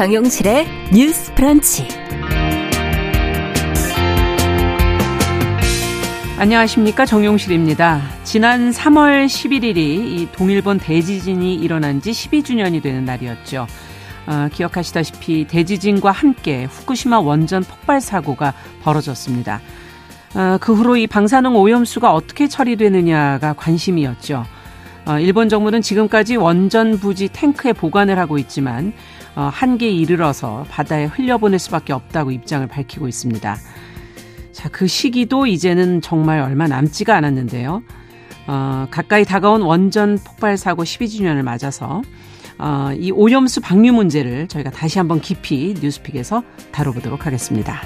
정용실의 뉴스 프런치. 안녕하십니까 정용실입니다. 지난 3월 11일이 이 동일본 대지진이 일어난 지 12주년이 되는 날이었죠. 어, 기억하시다시피 대지진과 함께 후쿠시마 원전 폭발 사고가 벌어졌습니다. 어, 그 후로 이 방사능 오염수가 어떻게 처리되느냐가 관심이었죠. 어, 일본 정부는 지금까지 원전 부지 탱크에 보관을 하고 있지만 어, 한계에 이르러서 바다에 흘려보낼 수밖에 없다고 입장을 밝히고 있습니다. 자, 그 시기도 이제는 정말 얼마 남지가 않았는데요. 어, 가까이 다가온 원전 폭발 사고 12주년을 맞아서 어, 이 오염수 방류 문제를 저희가 다시 한번 깊이 뉴스픽에서 다뤄보도록 하겠습니다.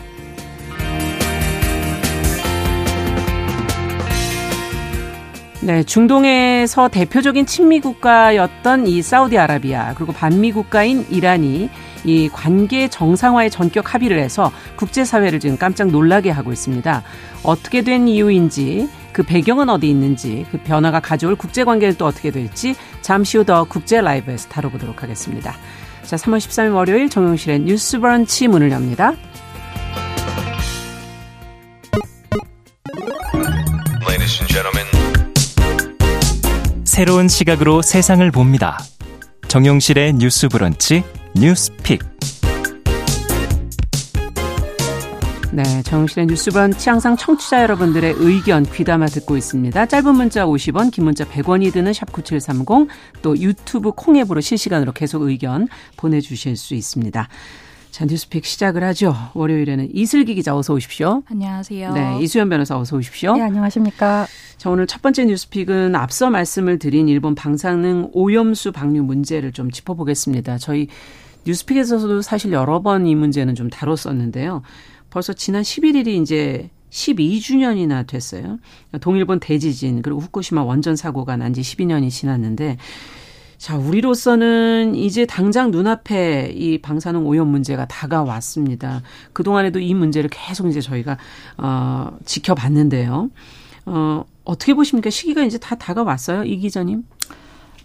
네, 중동에서 대표적인 친미 국가였던 이 사우디아라비아 그리고 반미 국가인 이란이 이 관계 정상화에 전격 합의를 해서 국제사회를 지금 깜짝 놀라게 하고 있습니다. 어떻게 된 이유인지 그 배경은 어디 있는지 그 변화가 가져올 국제관계는 또 어떻게 될지 잠시 후 더 국제 라이브에서 다뤄보도록 하겠습니다. 자, 3월 13일 월요일 정용실의 뉴스 브런치 문을 엽니다. 새로운 시각으로 세상을 봅니다. 정용실의 뉴스 브런치 뉴스픽. 네, 정실의 뉴스 브런치 항상 청취자 여러분들의 의견 귀담아 듣고 있습니다. 짧은 문자 50원, 긴 문자 100원이 드는 샵 9730, 또 유튜브 콩앱으로 실시간으로 계속 의견 보내주실 수 있습니다. 자, 뉴스픽 시작을 하죠. 월요일에는 이슬기 기자 어서 오십시오. 안녕하세요. 네, 이수연 변호사 어서 오십시오. 네, 안녕하십니까. 자, 오늘 첫 번째 뉴스픽은 앞서 말씀을 드린 일본 방사능 오염수 방류 문제를 좀 짚어보겠습니다. 저희 뉴스픽에서도 사실 여러 번 이 문제는 좀 다뤘었는데요. 벌써 지난 11일이 이제 12주년이나 됐어요. 동일본 대지진 그리고 후쿠시마 원전 사고가 난 지 12년이 지났는데 자, 우리로서는 이제 당장 눈앞에 이 방사능 오염 문제가 다가왔습니다. 그동안에도 이 문제를 계속 이제 저희가, 어, 지켜봤는데요. 어, 어떻게 보십니까? 시기가 이제 다 다가왔어요? 이 기자님?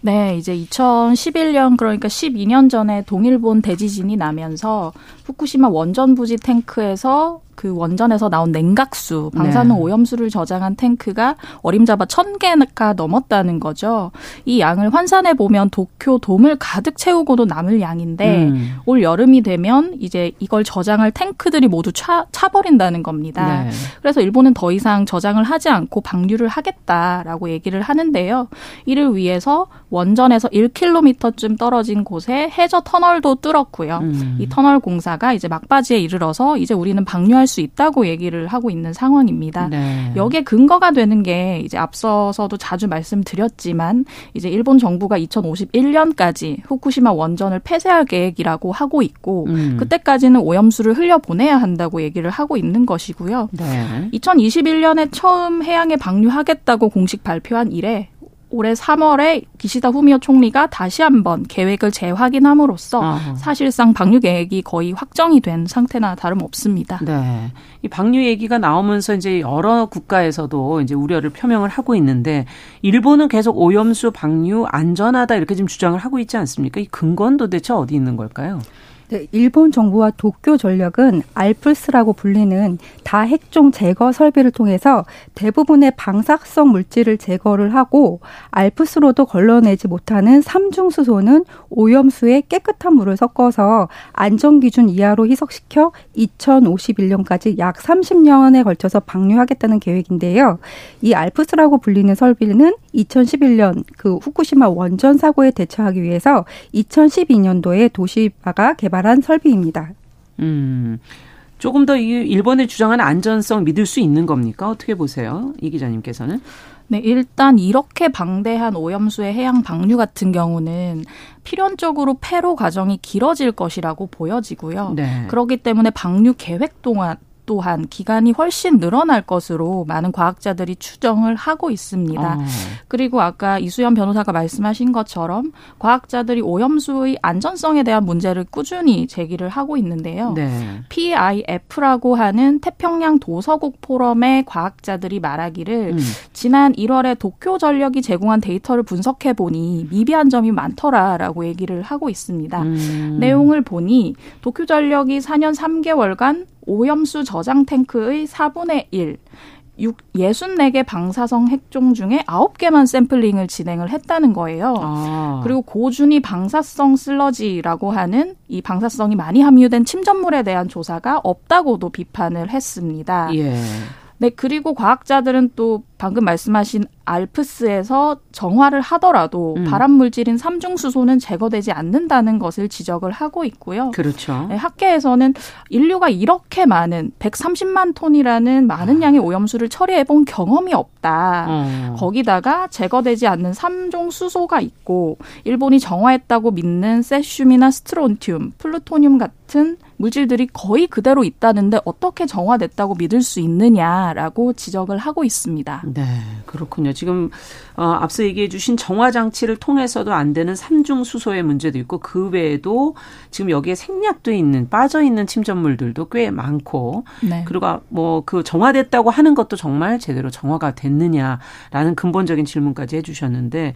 네, 이제 2011년 그러니까 12년 전에 동일본 대지진이 나면서 후쿠시마 원전 부지 탱크에서 그 원전에서 나온 냉각수, 방사능 네. 오염수를 저장한 탱크가 어림잡아 천 개가 넘었다는 거죠. 이 양을 환산해 보면 도쿄 돔을 가득 채우고도 남을 양인데 음. 올 여름이 되면 이제 이걸 저장할 탱크들이 모두 차, 차버린다는 겁니다. 네. 그래서 일본은 더 이상 저장을 하지 않고 방류를 하겠다라고 얘기를 하는데요. 이를 위해서 원전에서 1km쯤 떨어진 곳에 해저 터널도 뚫었고요. 음. 이 터널 공사가 이제 막바지에 이르러서 이제 우리는 방류할 수 있다고 얘기를 하고 있는 상황입니다. 네. 여기에 근거가 되는 게 이제 앞서서도 자주 말씀드렸지만 이제 일본 정부가 2051년까지 후쿠시마 원전을 폐쇄할 계획이라고 하고 있고 음. 그때까지는 오염수를 흘려 보내야 한다고 얘기를 하고 있는 것이고요. 네. 2021년에 처음 해양에 방류하겠다고 공식 발표한 이래 올해 3월에 기시다 후미오 총리가 다시 한번 계획을 재확인함으로써 아하. 사실상 방류 계획이 거의 확정이 된 상태나 다름없습니다. 네. 이 방류 얘기가 나오면서 이제 여러 국가에서도 이제 우려를 표명을 하고 있는데 일본은 계속 오염수 방류 안전하다 이렇게 지금 주장을 하고 있지 않습니까? 이 근거는 도대체 어디 있는 걸까요? 네, 일본 정부와 도쿄 전력은 알프스라고 불리는 다핵종 제거 설비를 통해서 대부분의 방사성 물질을 제거를 하고 알프스로도 걸러내지 못하는 삼중 수소는 오염수에 깨끗한 물을 섞어서 안전 기준 이하로 희석시켜 2051년까지 약 30년에 걸쳐서 방류하겠다는 계획인데요. 이 알프스라고 불리는 설비는 2011년 그 후쿠시마 원전 사고에 대처하기 위해서 2012년도에 도시바가 개발 한 설비입니다. 음. 조금 더 일본의 주장하는 안전성 믿을 수 있는 겁니까? 어떻게 보세요? 이 기자님께서는? 네, 일단 이렇게 방대한 오염수의 해양 방류 같은 경우는 필연적으로 폐로 과정이 길어질 것이라고 보여지고요. 네. 그렇기 때문에 방류 계획 동안 또한 기간이 훨씬 늘어날 것으로 많은 과학자들이 추정을 하고 있습니다. 어. 그리고 아까 이수연 변호사가 말씀하신 것처럼 과학자들이 오염수의 안전성에 대한 문제를 꾸준히 제기를 하고 있는데요. 네. PIF라고 하는 태평양 도서국 포럼의 과학자들이 말하기를 음. 지난 1월에 도쿄 전력이 제공한 데이터를 분석해 보니 미비한 점이 많더라라고 얘기를 하고 있습니다. 음. 내용을 보니 도쿄 전력이 4년 3개월간 오염수 저장 탱크의 4분의 1, 6, 64개 방사성 핵종 중에 9개만 샘플링을 진행을 했다는 거예요. 아. 그리고 고준위 방사성 슬러지라고 하는 이 방사성이 많이 함유된 침전물에 대한 조사가 없다고도 비판을 했습니다. 예. 네, 그리고 과학자들은 또 방금 말씀하신 알프스에서 정화를 하더라도 음. 발암 물질인 삼중수소는 제거되지 않는다는 것을 지적을 하고 있고요. 그렇죠. 네, 학계에서는 인류가 이렇게 많은 130만 톤이라는 많은 아. 양의 오염수를 처리해 본 경험이 없다. 어. 거기다가 제거되지 않는 삼중수소가 있고 일본이 정화했다고 믿는 세슘이나 스트론튬, 플루토늄 같은 물질들이 거의 그대로 있다는데 어떻게 정화됐다고 믿을 수 있느냐라고 지적을 하고 있습니다. 네, 그렇군요. 지금 어, 앞서 얘기해 주신 정화 장치를 통해서도 안 되는 삼중 수소의 문제도 있고 그 외에도 지금 여기에 생략돼 있는 빠져 있는 침전물들도 꽤 많고 네. 그리고 뭐 그 정화됐다고 하는 것도 정말 제대로 정화가 됐느냐라는 근본적인 질문까지 해 주셨는데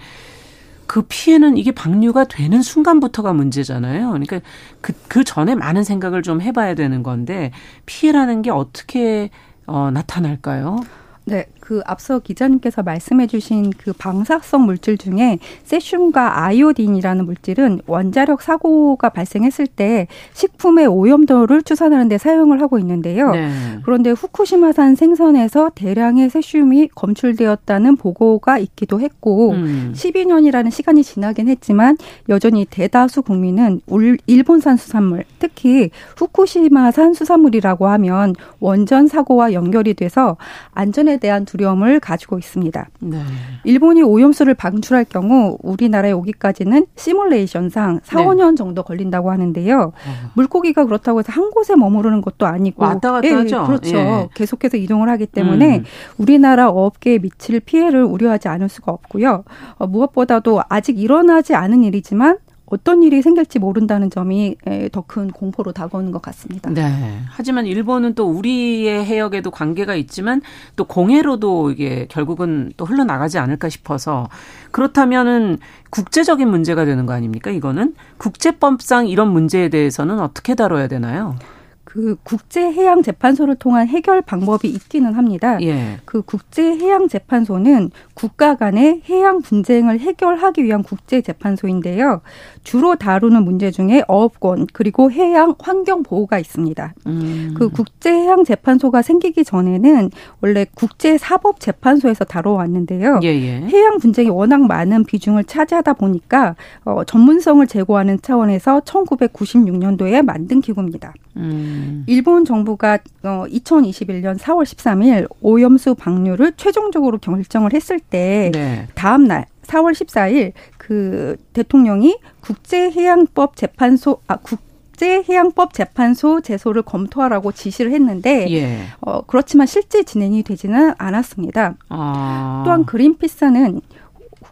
그 피해는 이게 방류가 되는 순간부터가 문제잖아요. 그러니까 그, 그 전에 많은 생각을 좀 해봐야 되는 건데 피해라는 게 어떻게 어, 나타날까요? 네, 그 앞서 기자님께서 말씀해주신 그 방사성 물질 중에 세슘과 아이오딘이라는 물질은 원자력 사고가 발생했을 때 식품의 오염도를 추산하는 데 사용을 하고 있는데요. 네. 그런데 후쿠시마산 생선에서 대량의 세슘이 검출되었다는 보고가 있기도 했고 음. 12년이라는 시간이 지나긴 했지만 여전히 대다수 국민은 일본산 수산물, 특히 후쿠시마산 수산물이라고 하면 원전 사고와 연결이 돼서 안전에 대한 두려움을 가지고 있습니다. 네. 일본이 오염수를 방출할 경우 우리나라에 오기까지는 시뮬레이션상 4, 네. 5년 정도 걸린다고 하는데요. 어. 물고기가 그렇다고 해서 한 곳에 머무르는 것도 아니고 왔다 갔다 예, 하죠. 그렇죠. 예. 계속해서 이동을 하기 때문에 음. 우리나라 업계에 미칠 피해를 우려하지 않을 수가 없고요. 어, 무엇보다도 아직 일어나지 않은 일이지만 어떤 일이 생길지 모른다는 점이 더 큰 공포로 다가오는 것 같습니다. 네. 하지만 일본은 또 우리의 해역에도 관계가 있지만 또 공해로도 이게 결국은 또 흘러나가지 않을까 싶어서 그렇다면은 국제적인 문제가 되는 거 아닙니까? 이거는 국제법상 이런 문제에 대해서는 어떻게 다뤄야 되나요? 그 국제해양재판소를 통한 해결 방법이 있기는 합니다. 예. 그 국제해양재판소는 국가 간의 해양 분쟁을 해결하기 위한 국제재판소인데요. 주로 다루는 문제 중에 어업권 그리고 해양 환경 보호가 있습니다. 음. 그 국제해양재판소가 생기기 전에는 원래 국제사법재판소에서 다뤄왔는데요. 예예. 해양 분쟁이 워낙 많은 비중을 차지하다 보니까 어, 전문성을 제고하는 차원에서 1996년도에 만든 기구입니다. 음. 일본 정부가 어, 2021년 4월 13일 오염수 방류를 최종적으로 결정을 했을 때 네. 다음 날 4월 14일 그 대통령이 국제해양법 재판소 아 국제해양법 재판소 제소를 검토하라고 지시를 했는데 예. 어, 그렇지만 실제 진행이 되지는 않았습니다. 아. 또한 그린피스는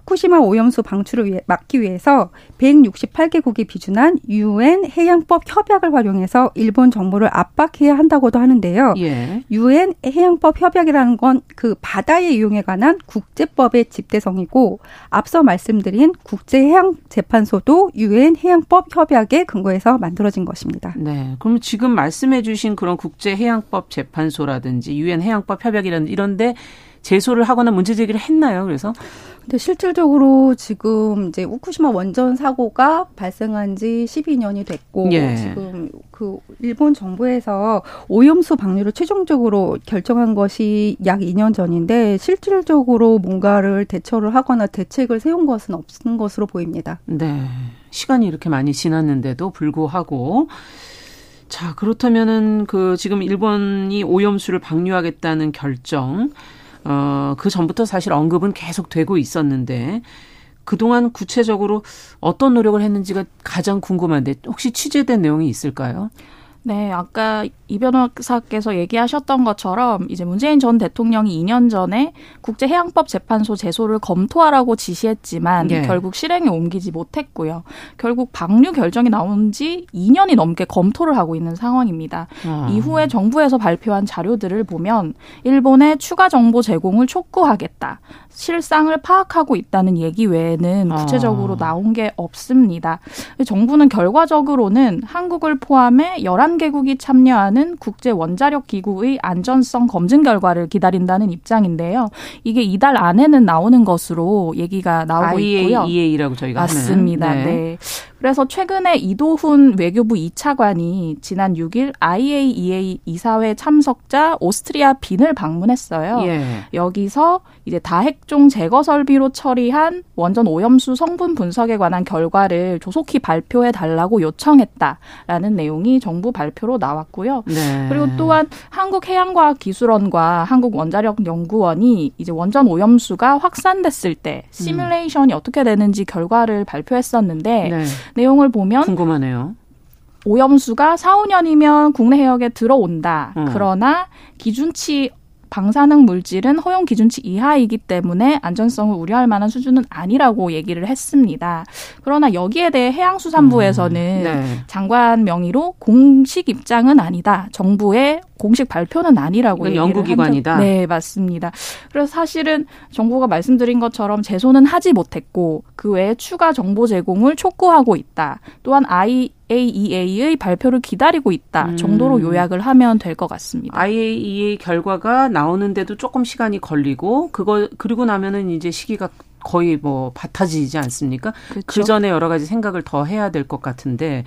후쿠시마 오염수 방출을 위해 막기 위해서 168개국이 비준한 유엔 해양법 협약을 활용해서 일본 정부를 압박해야 한다고도 하는데요. 유엔 예. 해양법 협약이라는 건 그 바다의 이용에 관한 국제법의 집대성이고 앞서 말씀드린 국제해양재판소도 유엔 해양법 협약에 근거해서 만들어진 것입니다. 네. 그럼 지금 말씀해 주신 그런 국제해양법 재판소라든지 유엔 해양법 협약이라는 이런데 제소를 하거나 문제 제기를 했나요? 그래서 근데 실질적으로 지금 이제 우쿠시마 원전 사고가 발생한 지 12년이 됐고 예. 지금 그 일본 정부에서 오염수 방류를 최종적으로 결정한 것이 약 2년 전인데 실질적으로 뭔가를 대처를 하거나 대책을 세운 것은 없는 것으로 보입니다. 네. 시간이 이렇게 많이 지났는데도 불구하고 자, 그렇다면은 그 지금 일본이 오염수를 방류하겠다는 결정 어, 그 전부터 사실 언급은 계속 되고 있었는데 그동안 구체적으로 어떤 노력을 했는지가 가장 궁금한데 혹시 취재된 내용이 있을까요? 네, 아까 이 변호사께서 얘기하셨던 것처럼 이제 문재인 전 대통령이 2년 전에 국제해양법 재판소 제소를 검토하라고 지시했지만 예. 결국 실행에 옮기지 못했고요. 결국 방류 결정이 나온 지 2년이 넘게 검토를 하고 있는 상황입니다. 아. 이후에 정부에서 발표한 자료들을 보면 일본의 추가 정보 제공을 촉구하겠다. 실상을 파악하고 있다는 얘기 외에는 아. 구체적으로 나온 게 없습니다. 정부는 결과적으로는 한국을 포함해 11 개국이 참여하는 국제 원자력 기구의 안전성 검증 결과를 기다린다는 입장인데요. 이게 이달 안에는 나오는 것으로 얘기가 나오고 있고요. IAEA라고 저희가 맞습니다. 네. 네. 그래서 최근에 이도훈 외교부 2차관이 지난 6일 IAEA 이사회 참석자 오스트리아 빈을 방문했어요. 예. 여기서 이제 다핵종 제거 설비로 처리한 원전 오염수 성분 분석에 관한 결과를 조속히 발표해 달라고 요청했다라는 내용이 정부 발표로 나왔고요. 네. 그리고 또한 한국해양과학기술원과 한국원자력연구원이 이제 원전 오염수가 확산됐을 때 시뮬레이션이 음. 어떻게 되는지 결과를 발표했었는데 네. 내용을 보면 궁금하네요. 오염수가 4, 5년이면 국내 해역에 들어온다. 음. 그러나 기준치 방사능 물질은 허용 기준치 이하이기 때문에 안전성을 우려할 만한 수준은 아니라고 얘기를 했습니다. 그러나 여기에 대해 해양수산부에서는 음, 네. 장관 명의로 공식 입장은 아니다. 정부의 공식 발표는 아니라고 연구기관이다. 네, 맞습니다. 그래서 사실은 정부가 말씀드린 것처럼 제소는 하지 못했고 그 외에 추가 정보 제공을 촉구하고 있다. 또한 IAEA의 발표를 기다리고 있다 음. 정도로 요약을 하면 될 것 같습니다. IAEA 결과가 나오는데도 조금 시간이 걸리고 그거 그리고 나면은 이제 시기가 거의 뭐 바타지지 않습니까? 그렇죠. 그 전에 여러 가지 생각을 더 해야 될 것 같은데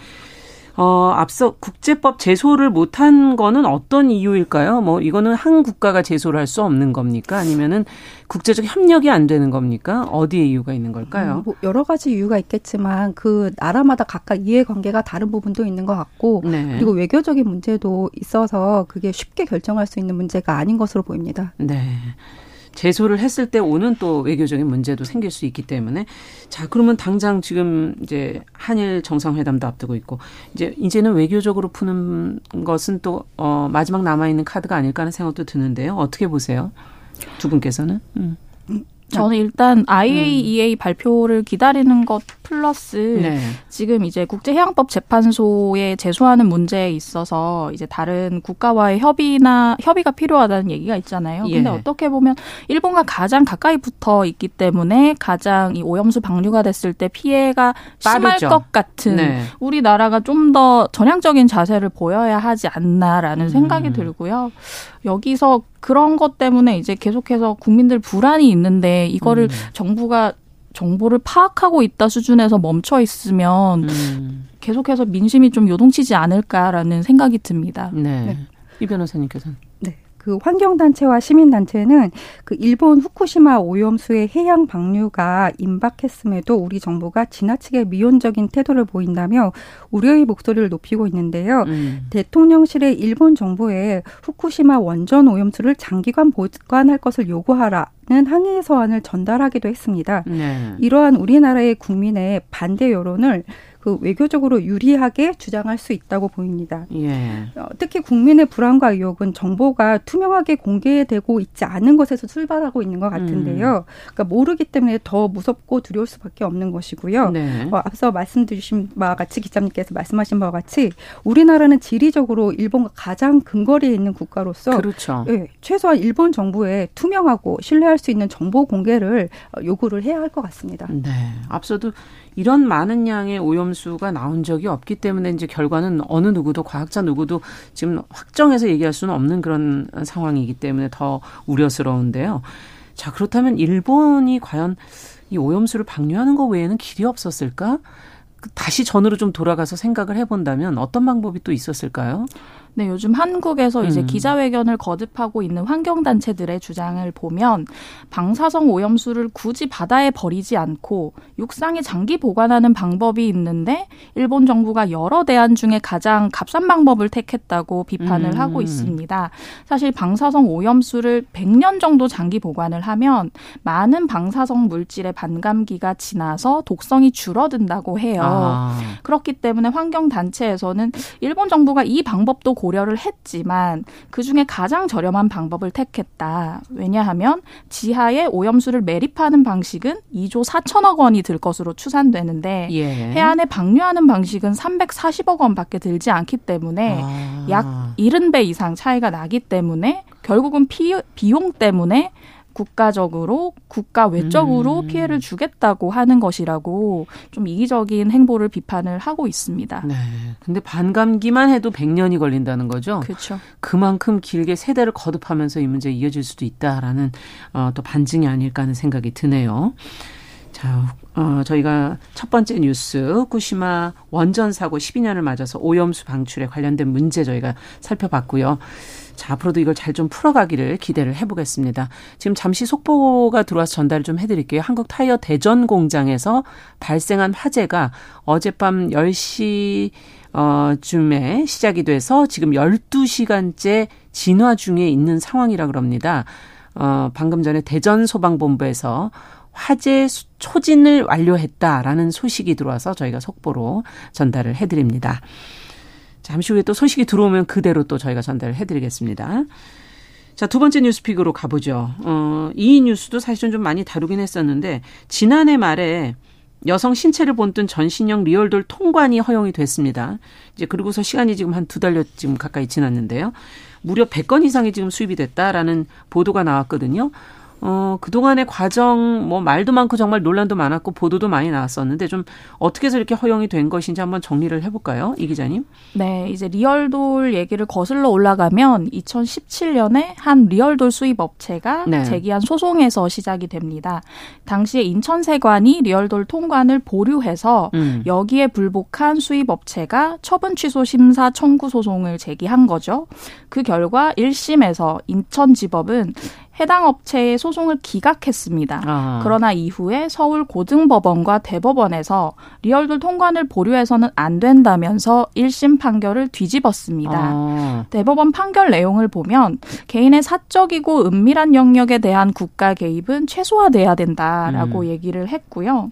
어, 앞서 국제법 제소를 못한 거는 어떤 이유일까요? 뭐 이거는 한 국가가 제소를 할 수 없는 겁니까? 아니면은 국제적 협력이 안 되는 겁니까? 어디에 이유가 있는 걸까요? 음, 뭐 여러 가지 이유가 있겠지만 그 나라마다 각각 이해관계가 다른 부분도 있는 것 같고 네. 그리고 외교적인 문제도 있어서 그게 쉽게 결정할 수 있는 문제가 아닌 것으로 보입니다. 네. 제소를 했을 때 오는 또 외교적인 문제도 생길 수 있기 때문에 자 그러면 당장 지금 이제 한일 정상회담도 앞두고 있고 이제 이제는 외교적으로 푸는 것은 또 어, 마지막 남아 있는 카드가 아닐까 하는 생각도 드는데요. 어떻게 보세요? 두 분께서는? 음. 저는 일단 IAEA 음. 발표를 기다리는 것 플러스 네. 지금 이제 국제해양법 재판소에 제소하는 문제에 있어서 이제 다른 국가와의 협의나 협의가 필요하다는 얘기가 있잖아요. 근데 예. 어떻게 보면 일본과 가장 가까이 붙어 있기 때문에 가장 이 오염수 방류가 됐을 때 피해가 빠르죠. 심할 것 같은 네. 우리나라가 좀 더 전향적인 자세를 보여야 하지 않나라는 생각이 음. 들고요. 여기서 그런 것 때문에 이제 계속해서 국민들 불안이 있는데 이거를 음. 정부가 정보를 파악하고 있다 수준에서 멈춰 있으면 음. 계속해서 민심이 좀 요동치지 않을까라는 생각이 듭니다. 네. 네. 이 변호사님께서는. 그 환경단체와 시민단체는 그 일본 후쿠시마 오염수의 해양 방류가 임박했음에도 우리 정부가 지나치게 미온적인 태도를 보인다며 우려의 목소리를 높이고 있는데요. 음. 대통령실의 일본 정부에 후쿠시마 원전 오염수를 장기간 보관할 것을 요구하라 는 항의 서한을 전달하기도 했습니다. 네. 이러한 우리나라의 국민의 반대 여론을 그 외교적으로 유리하게 주장할 수 있다고 보입니다. 예. 어, 특히 국민의 불안과 의혹은 정보가 투명하게 공개되고 있지 않은 것에서 출발하고 있는 것 같은데요. 음. 그러니까 모르기 때문에 더 무섭고 두려울 수밖에 없는 것이고요. 네. 어, 앞서 말씀드리신 바와 같이 기자님께서 말씀하신 바와 같이 우리나라는 지리적으로 일본과 가장 근거리에 있는 국가로서 그렇죠. 예, 최소한 일본 정부에 투명하고 신뢰할 수 있는 정보 공개를 어, 요구를 해야 할 것 같습니다. 네. 앞서도 이런 많은 양의 오염수가 나온 적이 없기 때문에 이제 결과는 어느 누구도 과학자 누구도 지금 확정해서 얘기할 수는 없는 그런 상황이기 때문에 더 우려스러운데요. 자, 그렇다면 일본이 과연 이 오염수를 방류하는 것 외에는 길이 없었을까? 다시 전으로 좀 돌아가서 생각을 해본다면 어떤 방법이 또 있었을까요? 네, 요즘 한국에서 이제 음. 기자회견을 거듭하고 있는 환경단체들의 주장을 보면 방사성 오염수를 굳이 바다에 버리지 않고 육상에 장기 보관하는 방법이 있는데 일본 정부가 여러 대안 중에 가장 값싼 방법을 택했다고 비판을 음. 하고 있습니다. 사실 방사성 오염수를 100년 정도 장기 보관을 하면 많은 방사성 물질의 반감기가 지나서 독성이 줄어든다고 해요. 아. 그렇기 때문에 환경단체에서는 일본 정부가 이 방법도 고려를 했지만 그 중에 가장 저렴한 방법을 택했다. 왜냐하면 지하에 오염수를 매립하는 방식은 2조 4천억 원이 들 것으로 추산되는데 예. 해안에 방류하는 방식은 340억 원밖에 들지 않기 때문에 아. 약 70배 이상 차이가 나기 때문에 결국은 피, 비용 때문에 국가적으로 국가 외적으로 음. 피해를 주겠다고 하는 것이라고 좀 이기적인 행보를 비판을 하고 있습니다. 네. 근데 반감기만 해도 100년이 걸린다는 거죠. 그렇죠. 그만큼 길게 세대를 거듭하면서 이 문제 이어질 수도 있다라는 어, 또 반증이 아닐까 하는 생각이 드네요. 자, 어, 저희가 첫 번째 뉴스 후쿠시마 원전 사고 12년을 맞아서 오염수 방출에 관련된 문제 저희가 살펴봤고요. 자, 앞으로도 이걸 잘 좀 풀어가기를 기대를 해보겠습니다. 지금 잠시 속보가 들어와서 전달을 좀 해드릴게요. 한국 타이어 대전 공장에서 발생한 화재가 어젯밤 10시 어, 쯤에 시작이 돼서 지금 12시간째 진화 중에 있는 상황이라 그럽니다. 어, 방금 전에 대전 소방본부에서 화재 초진을 완료했다라는 소식이 들어와서 저희가 속보로 전달을 해드립니다. 잠시 후에 또 소식이 들어오면 그대로 또 저희가 전달을 해드리겠습니다. 자, 두 번째 뉴스픽으로 가보죠. 어, 이 뉴스도 사실은 좀 많이 다루긴 했었는데, 지난해 말에 여성 신체를 본뜬 전신형 리얼돌 통관이 허용이 됐습니다. 이제 그러고서 시간이 지금 한 두 달여 지금 가까이 지났는데요. 무려 100건 이상이 지금 수입이 됐다라는 보도가 나왔거든요. 어, 그동안의 과정, 뭐, 말도 많고 정말 논란도 많았고, 보도도 많이 나왔었는데, 좀, 어떻게 해서 이렇게 허용이 된 것인지 한번 정리를 해볼까요? 이 기자님? 네, 이제 리얼돌 얘기를 거슬러 올라가면 2017년에 한 리얼돌 수입 업체가 네. 제기한 소송에서 시작이 됩니다. 당시에 인천세관이 리얼돌 통관을 보류해서 음. 여기에 불복한 수입 업체가 처분 취소 심사 청구 소송을 제기한 거죠. 그 결과 1심에서 인천지법은 해당 업체의 소송을 기각했습니다. 아. 그러나 이후에 서울 고등법원과 대법원에서 리얼돌 통관을 보류해서는 안 된다면서 1심 판결을 뒤집었습니다. 아. 대법원 판결 내용을 보면 개인의 사적이고 은밀한 영역에 대한 국가 개입은 최소화돼야 된다라고 음. 얘기를 했고요.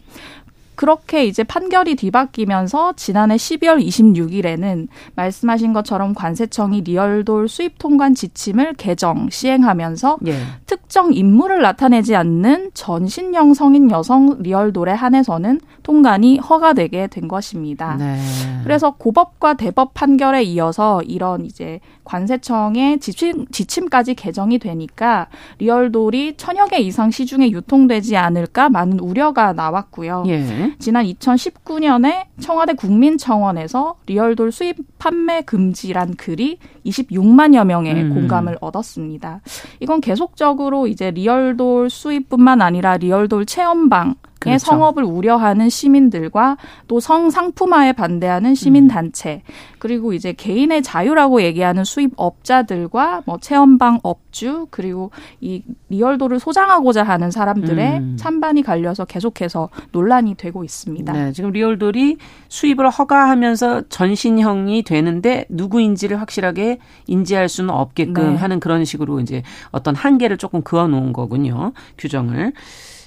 그렇게 이제 판결이 뒤바뀌면서 지난해 12월 26일에는 말씀하신 것처럼 관세청이 리얼돌 수입 통관 지침을 개정 시행하면서 예. 특정 인물을 나타내지 않는 전신형 성인 여성 리얼돌에 한해서는 통관이 허가되게 된 것입니다. 네. 그래서 고법과 대법 판결에 이어서 이런 이제 관세청의 지침, 지침까지 개정이 되니까 리얼돌이 천여 개 이상 시중에 유통되지 않을까 많은 우려가 나왔고요. 예. 지난 2019년에 청와대 국민청원에서 리얼돌 수입 판매 금지란 글이 26만여 명의 음. 공감을 얻었습니다. 이건 계속적으로 이제 리얼돌 수입뿐만 아니라 리얼돌 체험방의 그렇죠. 성업을 우려하는 시민들과 또 성상품화에 반대하는 시민 단체 그리고 이제 개인의 자유라고 얘기하는 수입업자들과 뭐 체험방 업주 그리고 이 리얼돌을 소장하고자 하는 사람들의 음. 찬반이 갈려서 계속해서 논란이 되고 있습니다. 네, 지금 리얼돌이 수입을 허가하면서 전신형이 되는데 누구인지를 확실하게 인지할 수는 없게끔 네. 하는 그런 식으로 이제 어떤 한계를 조금 그어 놓은 거군요. 규정을.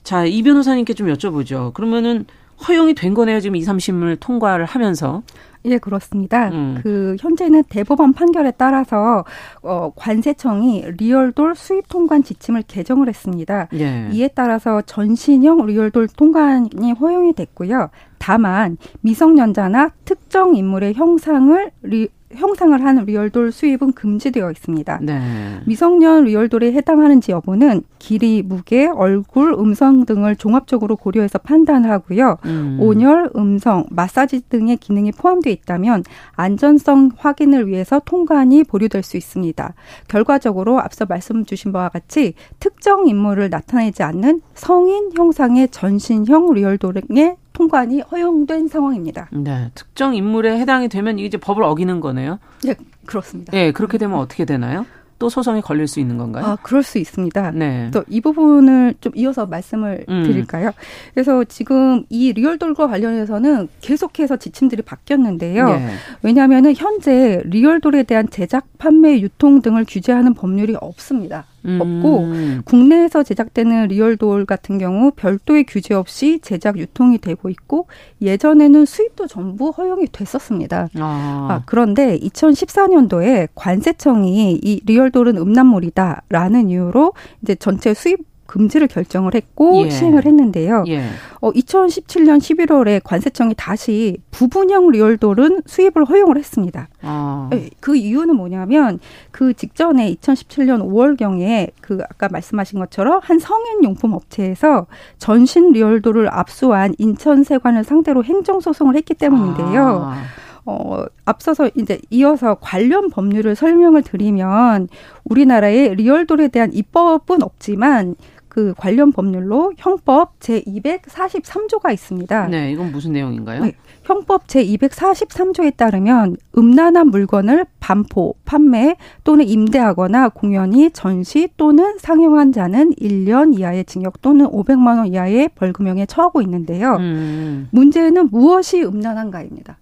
자, 이 변호사님께 좀 여쭤보죠. 그러면은 허용이 된 거네요. 지금 2, 3심을 통과를 하면서. 예, 그렇습니다. 음. 그 현재는 대법원 판결에 따라서 어 관세청이 리얼돌 수입 통관 지침을 개정을 했습니다. 예. 이에 따라서 전신형 리얼돌 통관이 허용이 됐고요. 다만 미성년자나 특정 인물의 형상을 리, 형상을 하는 리얼돌 수입은 금지되어 있습니다. 네. 미성년 리얼돌에 해당하는지 여부는 길이, 무게, 얼굴, 음성 등을 종합적으로 고려해서 판단을 하고요. 음. 온열, 음성, 마사지 등의 기능이 포함되어 있다면 안전성 확인을 위해서 통관이 보류될 수 있습니다. 결과적으로 앞서 말씀 주신 바와 같이 특정 인물을 나타내지 않는 성인 형상의 전신형 리얼돌의 통관이 허용된 상황입니다. 네, 특정 인물에 해당이 되면 이제 법을 어기는 거네요. 네, 그렇습니다. 네, 그렇게 되면 어떻게 되나요? 또 소송에 걸릴 수 있는 건가요? 아, 그럴 수 있습니다. 네. 또 이 부분을 좀 이어서 말씀을 음. 드릴까요? 그래서 지금 이 리얼돌과 관련해서는 계속해서 지침들이 바뀌었는데요. 네. 왜냐하면 현재 리얼돌에 대한 제작, 판매, 유통 등을 규제하는 법률이 없습니다. 없고 음. 국내에서 제작되는 리얼돌 같은 경우 별도의 규제 없이 제작, 유통이 되고 있고 예전에는 수입도 전부 허용이 됐었습니다. 아, 아, 그런데 2014년도에 관세청이 이 리얼돌은 음란물이다라는 이유로 이제 전체 수입 금지를 결정을 했고 예. 시행을 했는데요. 예. 어, 2017년 11월에 관세청이 다시 부분형 리얼돌은 수입을 허용을 했습니다. 아. 예, 그 이유는 뭐냐면 그 직전에 2017년 5월경에 그 아까 말씀하신 것처럼 한 성인 용품 업체에서 전신 리얼돌을 압수한 인천세관을 상대로 행정소송을 했기 때문인데요. 아. 어, 앞서서 이제 이어서 관련 법률을 설명을 드리면 우리나라에 리얼돌에 대한 입법은 없지만 그 관련 법률로 형법 제 243조가 있습니다. 네, 이건 무슨 내용인가요? 네. 형법 제 243조에 따르면 음란한 물건을 반포, 판매 또는 임대하거나 공연히 전시 또는 상영한 자는 1년 이하의 징역 또는 500만 원 이하의 벌금형에 처하고 있는데요. 음. 문제는 무엇이 음란한가입니다.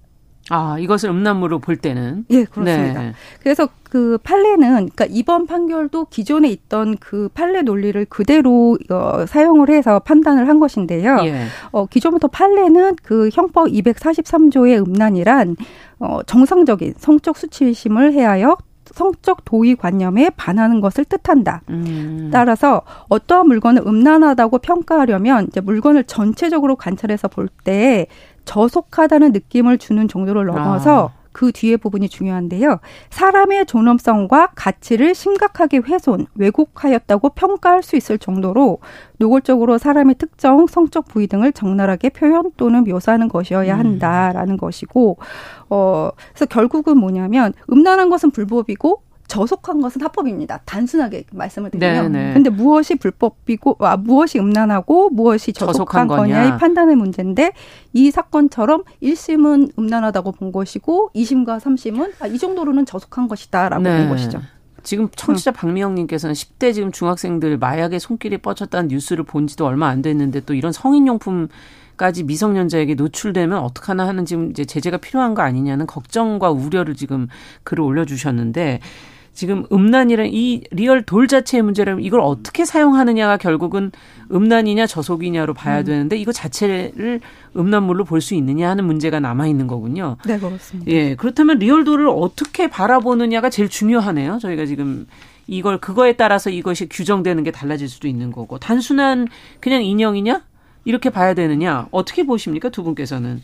아, 이것을 음란물로 볼 때는 예, 그렇습니다. 네. 그래서 그 판례는 그러니까 이번 판결도 기존에 있던 그 판례 논리를 그대로 어, 사용을 해서 판단을 한 것인데요. 예. 어, 기존부터 판례는 그 형법 243조의 음란이란 어, 정상적인 성적 수치심을 해하여 성적 도의 관념에 반하는 것을 뜻한다. 음. 따라서 어떠한 물건을 음란하다고 평가하려면 이제 물건을 전체적으로 관찰해서 볼 때 저속하다는 느낌을 주는 정도를 넘어서 아. 그 뒤에 부분이 중요한데요. 사람의 존엄성과 가치를 심각하게 훼손, 왜곡하였다고 평가할 수 있을 정도로 노골적으로 사람의 특정 성적 부위 등을 적나라하게 표현 또는 묘사하는 것이어야 음. 한다라는 것이고, 어, 그래서 결국은 뭐냐면 음란한 것은 불법이고 저속한 것은 합법입니다. 단순하게 말씀을 드리면. 네네. 근데 무엇이 불법이고 아, 무엇이 음란하고 무엇이 저속한, 저속한 거냐. 거냐의 판단의 문제인데 이 사건처럼 1심은 음란하다고 본 것이고 2심과 3심은 아, 이 정도로는 저속한 것이다라고 네. 본 것이죠. 지금 청취자 박미영님께서는 10대 지금 중학생들 마약에 손길이 뻗쳤다는 뉴스를 본 지도 얼마 안 됐는데 또 이런 성인용품 까지 미성년자에게 노출되면 어떡하나 하는 지금 이제 제재가 필요한 거 아니냐는 걱정과 우려를 지금 글을 올려주셨는데 지금 음란이란 이 리얼돌 자체의 문제라면 이걸 어떻게 사용하느냐가 결국은 음란이냐 저속이냐로 봐야 되는데 이거 자체를 음란물로 볼 수 있느냐 하는 문제가 남아 있는 거군요. 네, 그렇습니다. 예, 그렇다면 리얼돌을 어떻게 바라보느냐가 제일 중요하네요. 저희가 지금 이걸 그거에 따라서 이것이 규정되는 게 달라질 수도 있는 거고 단순한 그냥 인형이냐 이렇게 봐야 되느냐 어떻게 보십니까 두 분께서는?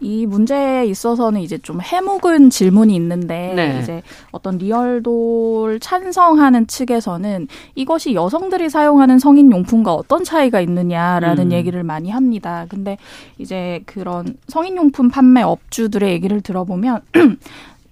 이 문제에 있어서는 이제 좀 해묵은 질문이 있는데 네. 이제 어떤 리얼돌 찬성하는 측에서는 이것이 여성들이 사용하는 성인 용품과 어떤 차이가 있느냐라는 음. 얘기를 많이 합니다. 근데 이제 그런 성인 용품 판매 업주들의 얘기를 들어보면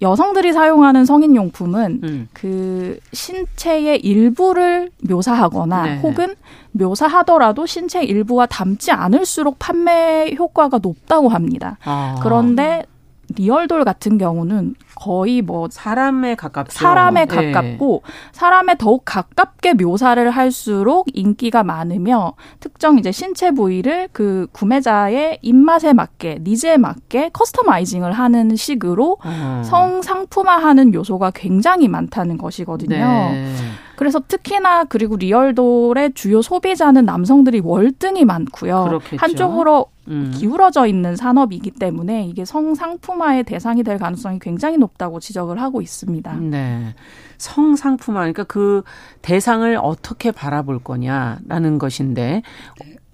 여성들이 사용하는 성인 용품은 음. 그 신체의 일부를 묘사하거나 네. 혹은 묘사하더라도 신체 일부와 닮지 않을수록 판매 효과가 높다고 합니다. 아. 그런데 리얼돌 같은 경우는 거의 뭐 사람에 가깝죠. 사람에 예. 가깝고 사람에 더욱 가깝게 묘사를 할수록 인기가 많으며 특정 이제 신체 부위를 그 구매자의 입맛에 맞게 needs에 맞게 customizing을 하는 식으로 어. 성상품화하는 요소가 굉장히 많다는 것이거든요. 네. 그래서 특히나 그리고 리얼돌의 주요 소비자는 남성들이 월등히 많고요. 그렇겠죠. 한쪽으로 음. 기울어져 있는 산업이기 때문에 이게 성상품화의 대상이 될 가능성이 굉장히 높다고 지적을 하고 있습니다. 네. 성상품화, 그러니까 그 대상을 어떻게 바라볼 거냐라는 것인데,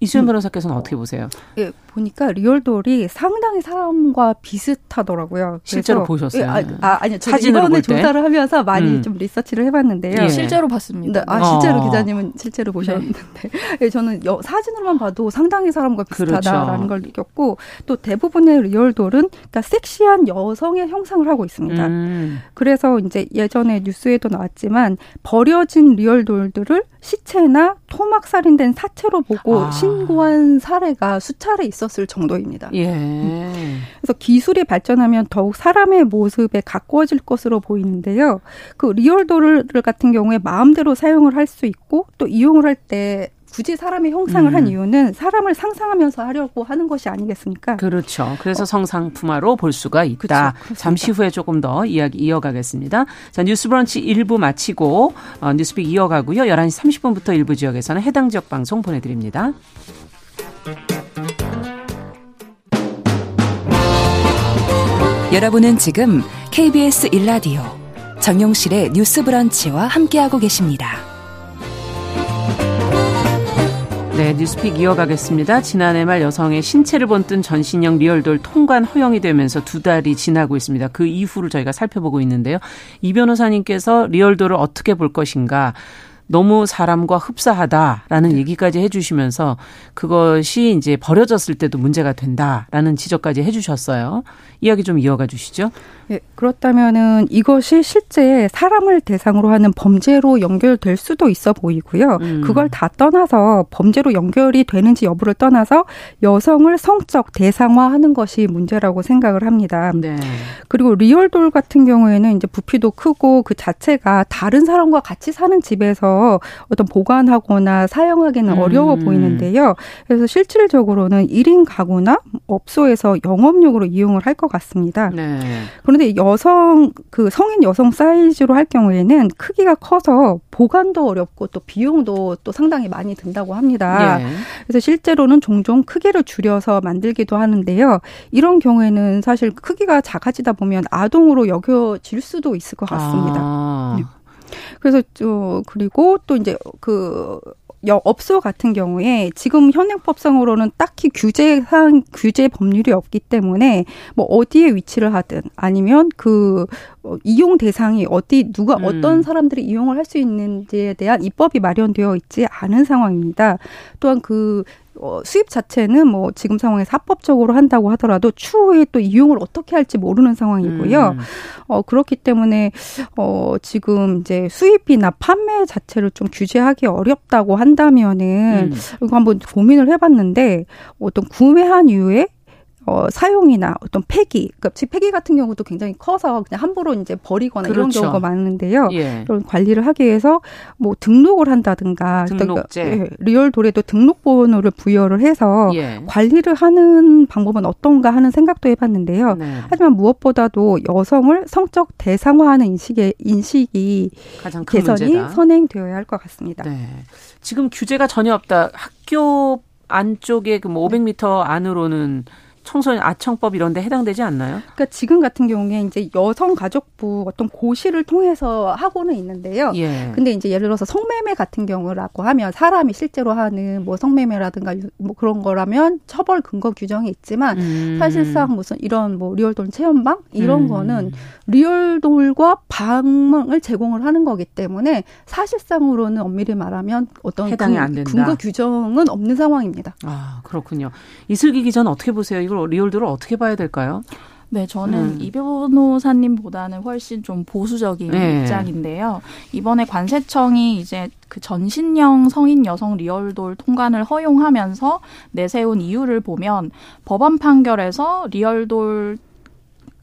이수연 변호사께서는 어떻게 보세요? 예, 보니까 리얼돌이 상당히 사람과 비슷하더라고요. 실제로 보셨어요? 예, 아, 아, 아니요. 이번에? 조사를 하면서 많이 음. 좀 리서치를 해봤는데요. 예. 실제로 봤습니다. 네, 아 실제로 어. 기자님은 실제로 보셨는데 예, 저는 여, 사진으로만 봐도 상당히 사람과 비슷하다라는 그렇죠. 걸 느꼈고 또 대부분의 리얼돌은 그러니까 섹시한 여성의 형상을 하고 있습니다. 음. 그래서 이제 예전에 뉴스에도 나왔지만 버려진 리얼돌들을 시체나 토막 살인된 사체로 보고 아. 신고한 사례가 수차례 있었 을 정도입니다. 예. 그래서 기술이 발전하면 더욱 사람의 모습에 가까워질 것으로 보이는데요. 그 리얼도를 같은 경우에 마음대로 사용을 할 수 있고 또 이용을 할때 굳이 사람의 형상을 음. 한 이유는 사람을 상상하면서 하려고 하는 것이 아니겠습니까? 그렇죠. 그래서 어. 성상품화로 볼 수가 있다. 그렇죠. 잠시 후에 조금 더 이야기 이어가겠습니다. 자, 뉴스 브런치 1부 마치고 어, 뉴스픽 이어가고요. 11시 30분부터 일부 지역에서는 해당 지역 방송 보내드립니다. 여러분은 지금 KBS 1라디오 정용실의 뉴스 브런치와 함께하고 계십니다. 네, 뉴스픽 이어가겠습니다. 지난해 말 여성의 신체를 본뜬 전신형 리얼돌 통관 허용이 되면서 두 달이 지나고 있습니다. 그 이후를 저희가 살펴보고 있는데요. 이 변호사님께서 리얼돌을 어떻게 볼 것인가 너무 사람과 흡사하다라는 네. 얘기까지 해주시면서 그것이 이제 버려졌을 때도 문제가 된다라는 지적까지 해주셨어요. 이야기 좀 이어가 주시죠. 네, 그렇다면은 이것이 실제 사람을 대상으로 하는 범죄로 연결될 수도 있어 보이고요. 음. 그걸 다 떠나서 범죄로 연결이 되는지 여부를 떠나서 여성을 성적 대상화하는 것이 문제라고 생각을 합니다. 네. 그리고 리얼돌 같은 경우에는 이제 부피도 크고 그 자체가 다른 사람과 같이 사는 집에서 어떤 보관하거나 사용하기는 음. 어려워 보이는데요. 그래서 실질적으로는 1인 가구나 업소에서 영업용으로 이용을 할 것 같습니다. 네. 그런데 여성 그 성인 여성 사이즈로 할 경우에는 크기가 커서 보관도 어렵고 또 비용도 또 상당히 많이 든다고 합니다. 예. 그래서 실제로는 종종 크기를 줄여서 만들기도 하는데요. 이런 경우에는 사실 크기가 작아지다 보면 아동으로 여겨질 수도 있을 것 같습니다. 아. 네. 그래서 저 그리고 또 이제 그 업소 같은 경우에 지금 현행법상으로는 딱히 규제상 규제 법률이 없기 때문에 뭐 어디에 위치를 하든 아니면 그 어, 이용 대상이 어디 누가 음. 어떤 사람들이 이용을 할 수 있는지에 대한 입법이 마련되어 있지 않은 상황입니다. 또한 그 어, 수입 자체는 뭐 지금 상황에서 합법적으로 한다고 하더라도 추후에 또 이용을 어떻게 할지 모르는 상황이고요. 음. 어, 그렇기 때문에 어, 지금 이제 수입이나 판매 자체를 좀 규제하기 어렵다고 한다면은 음. 이거 한번 고민을 해봤는데 어떤 구매한 이후에 어, 사용이나 어떤 폐기, 그러니까 폐기 같은 경우도 굉장히 커서 그냥 함부로 이제 버리거나 그렇죠. 이런 경우가 많은데요. 예. 이런 관리를 하기 위해서 뭐 등록을 한다든가, 등록제, 그러니까, 예, 리얼돌에도 등록번호를 부여를 해서 예. 관리를 하는 방법은 어떤가 하는 생각도 해봤는데요. 네. 하지만 무엇보다도 여성을 성적 대상화하는 인식의 인식이 개선이 문제다. 선행되어야 할 것 같습니다. 네. 지금 규제가 전혀 없다. 학교 안쪽에 그 뭐 500m 안으로는 청소년 아청법 이런 데 해당되지 않나요? 그러니까 지금 같은 경우에 이제 여성가족부 어떤 고시를 통해서 하고는 있는데요. 예. 근데 이제 예를 들어서 성매매 같은 경우라고 하면 사람이 실제로 하는 뭐 성매매라든가 뭐 그런 거라면 처벌 근거 규정이 있지만 음. 사실상 무슨 이런 뭐 리얼돌 체험방 이런 음. 거는 리얼돌과 방을 제공을 하는 거기 때문에 사실상으로는 엄밀히 말하면 어떤 해당이 그, 안 된다. 근거 규정은 없는 상황입니다. 아, 그렇군요. 이슬기 기자는 어떻게 보세요? 이걸 리얼도를 어떻게 봐야 될까요? 네, 저는 음. 이 변호사님보다는 훨씬 좀 보수적인 네. 입장인데요. 이번에 관세청이 이제 그 전신형 성인 여성 리얼돌 통관을 허용하면서 내세운 이유를 보면 법원 판결에서 리얼돌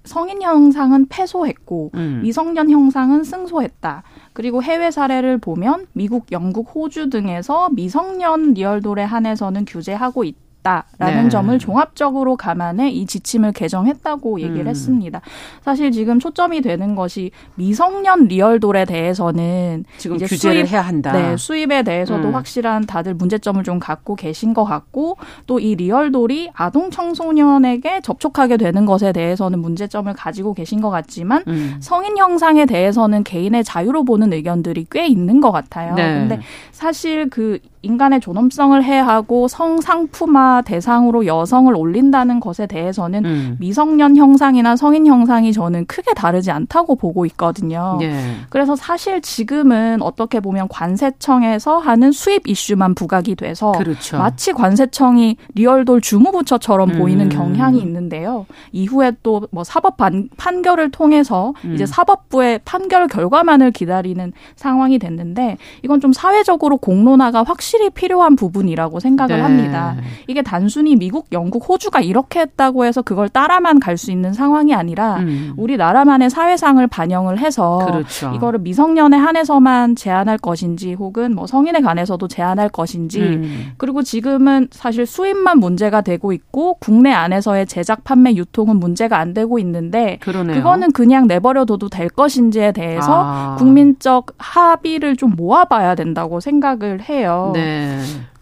성인 형상은 패소했고 음. 미성년 형상은 승소했다. 그리고 해외 사례를 보면 미국, 영국, 호주 등에서 미성년 리얼돌에 한해서는 규제하고 있다. 있다라는 네. 점을 종합적으로 감안해 이 지침을 개정했다고 얘기를 음. 했습니다. 사실 지금 초점이 되는 것이 미성년 리얼돌에 대해서는 지금 이제 규제를 수입, 해야 한다. 네, 수입에 대해서도 음. 확실한 다들 문제점을 좀 갖고 계신 것 같고 또 이 리얼돌이 아동 청소년에게 접촉하게 되는 것에 대해서는 문제점을 가지고 계신 것 같지만 음. 성인 형상에 대해서는 개인의 자유로 보는 의견들이 꽤 있는 것 같아요. 네. 근데 사실 그 인간의 존엄성을 해하고 성상품화 대상으로 여성을 올린다는 것에 대해서는 음. 미성년 형상이나 성인 형상이 저는 크게 다르지 않다고 보고 있거든요. 예. 그래서 사실 지금은 어떻게 보면 관세청에서 하는 수입 이슈만 부각이 돼서 그렇죠. 마치 관세청이 리얼돌 주무부처처럼 음. 보이는 경향이 있는데요. 이후에 또 뭐 사법 반, 판결을 통해서 음. 이제 사법부의 판결 결과만을 기다리는 상황이 됐는데 이건 좀 사회적으로 공론화가 확실히 확실히 필요한 부분이라고 생각을 네. 합니다. 이게 단순히 미국, 영국, 호주가 이렇게 했다고 해서 그걸 따라만 갈 수 있는 상황이 아니라 음. 우리나라만의 사회상을 반영을 해서 그렇죠. 이거를 미성년에 한해서만 제한할 것인지 혹은 뭐 성인에 관해서도 제한할 것인지 음. 그리고 지금은 사실 수입만 문제가 되고 있고 국내 안에서의 제작, 판매, 유통은 문제가 안 되고 있는데 그러네요. 그거는 그냥 내버려둬도 될 것인지에 대해서 아. 국민적 합의를 좀 모아봐야 된다고 생각을 해요. 네.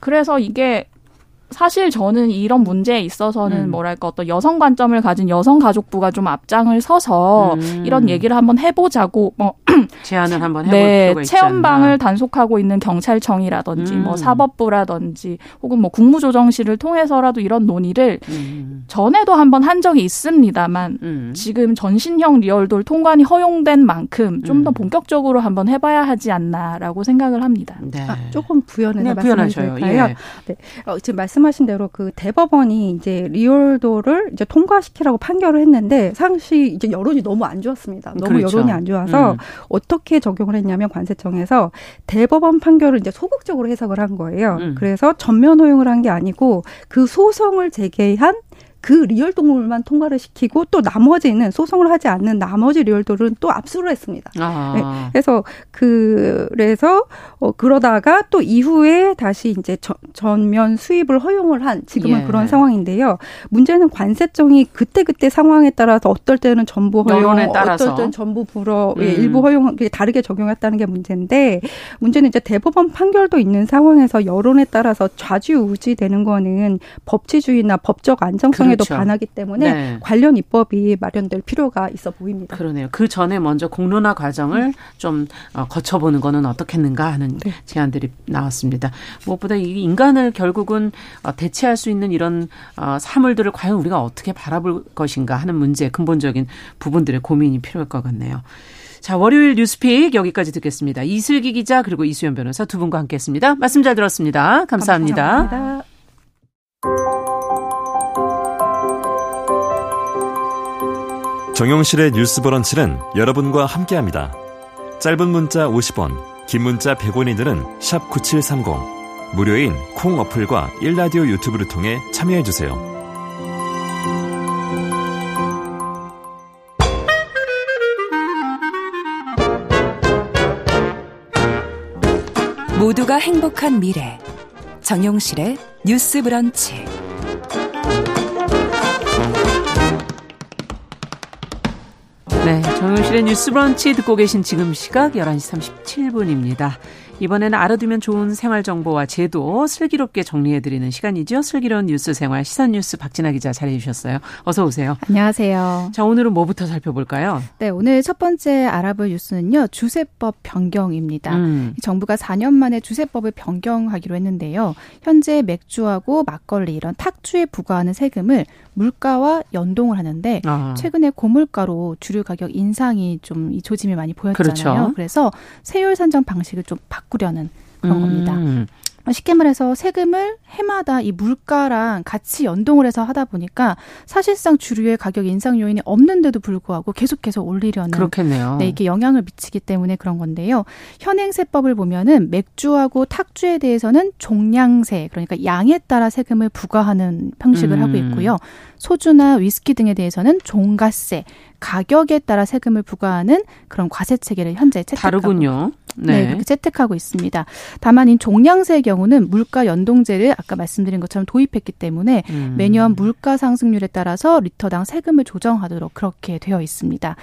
그래서 이게 사실 저는 이런 문제에 있어서는 음. 뭐랄까 어떤 여성 관점을 가진 여성 가족부가 좀 앞장을 서서 음. 이런 얘기를 한번 해보자고 뭐 제안을 한번 해볼 네, 필요가 있지 체험방을 않나. 단속하고 있는 경찰청이라든지 음. 뭐 사법부라든지 혹은 뭐 국무조정실을 통해서라도 이런 논의를 음. 전에도 한번 한 적이 있습니다만 음. 지금 전신형 리얼돌 통관이 허용된 만큼 좀더 음. 본격적으로 한번 해봐야 하지 않나라고 생각을 합니다. 네. 아, 조금 부연해서 네, 말씀을 부연하셔요. 드릴까요? 예. 어, 지금 말씀 하신 대로 그 대법원이 이제 리얼돌을 이제 통과시키라고 판결을 했는데 당시 이제 여론이 너무 안 좋았습니다. 너무 그렇죠. 여론이 안 좋아서 음. 어떻게 적용을 했냐면 관세청에서 대법원 판결을 이제 소극적으로 해석을 한 거예요. 음. 그래서 전면 허용을 한 게 아니고 그 소송을 제기한 그 리얼돌만 통과를 시키고 또 나머지는 소송을 하지 않는 나머지 리얼돌은 또 압수를 했습니다. 아. 그래서 그래서 어 그러다가 또 이후에 다시 이제 전, 전면 수입을 허용을 한 지금은 예. 그런 상황인데요. 문제는 관세청이 그때 그때 상황에 따라서 어떨 때는 전부 허용. 어떨 때는 전부 불허, 예, 음. 일부 허용 다르게 적용했다는 게 문제인데 문제는 이제 대법원 판결도 있는 상황에서 여론에 따라서 좌지우지되는 거는 법치주의나 법적 안정성에도 그렇죠. 반하기 때문에 네. 관련 입법이 마련될 필요가 있어 보입니다. 그러네요. 그 전에 먼저 공론화 과정을 좀 어, 거쳐보는 거는 어떻겠는가 하는 네. 제안들이 나왔습니다. 무엇보다 이 인간을 결국은 어, 대체할 수 있는 이런 어, 사물들을 과연 우리가 어떻게 바라볼 것인가 하는 문제 근본적인 부분들의 고민이 필요할 것 같네요. 자, 월요일 뉴스픽 여기까지 듣겠습니다. 이슬기 기자 그리고 이수연 변호사 두 분과 함께했습니다. 말씀 잘 들었습니다. 감사합니다. 감사합니다. 정용실의 뉴스 브런치는 여러분과 함께합니다. 짧은 문자 50원, 긴 문자 100원이들은 9730. 무료인 콩 어플과 일라디오 유튜브를 통해 참여해주세요. 모두가 행복한 미래 정용실의 뉴스 브런치 네, 정용실의 뉴스 브런치 듣고 계신 지금 시각 11시 37분입니다. 이번에는 알아두면 좋은 생활 정보와 제도 슬기롭게 정리해 드리는 시간이죠. 슬기로운 뉴스 생활 시선 뉴스 박진아 기자 잘해주셨어요. 어서 오세요. 안녕하세요. 자, 오늘은 뭐부터 살펴볼까요? 네, 오늘 첫 번째 알아볼 뉴스는요. 주세법 변경입니다. 음, 정부가 4년 만에 주세법을 변경하기로 했는데요. 현재 맥주하고 막걸리 이런 탁주에 부과하는 세금을 물가와 연동을 하는데 아, 최근에 고물가로 주류 가격 인상이 좀이 조짐이 많이 보였잖아요. 그렇죠. 그래서 세율 산정 방식을 좀 바 꾸려는 그런 겁니다. 음, 쉽게 말해서 세금을 해마다 이 물가랑 같이 연동을 해서 하다 보니까 사실상 주류의 가격 인상 요인이 없는데도 불구하고 계속해서 올리려는 그렇겠네요. 네, 이게 영향을 미치기 때문에 그런 건데요. 현행 세법을 보면은 맥주하고 탁주에 대해서는 종량세, 그러니까 양에 따라 세금을 부과하는 형식을 음. 하고 있고요. 소주나 위스키 등에 대해서는 종가세, 가격에 따라 세금을 부과하는 그런 과세 체계를 현재 채택하고 다르군요. 네. 네. 그렇게 채택하고 있습니다. 다만 이 종량세의 경우는 물가 연동제를 아까 말씀드린 것처럼 도입했기 때문에 음. 매년 물가 상승률에 따라서 리터당 세금을 조정하도록 그렇게 되어 있습니다.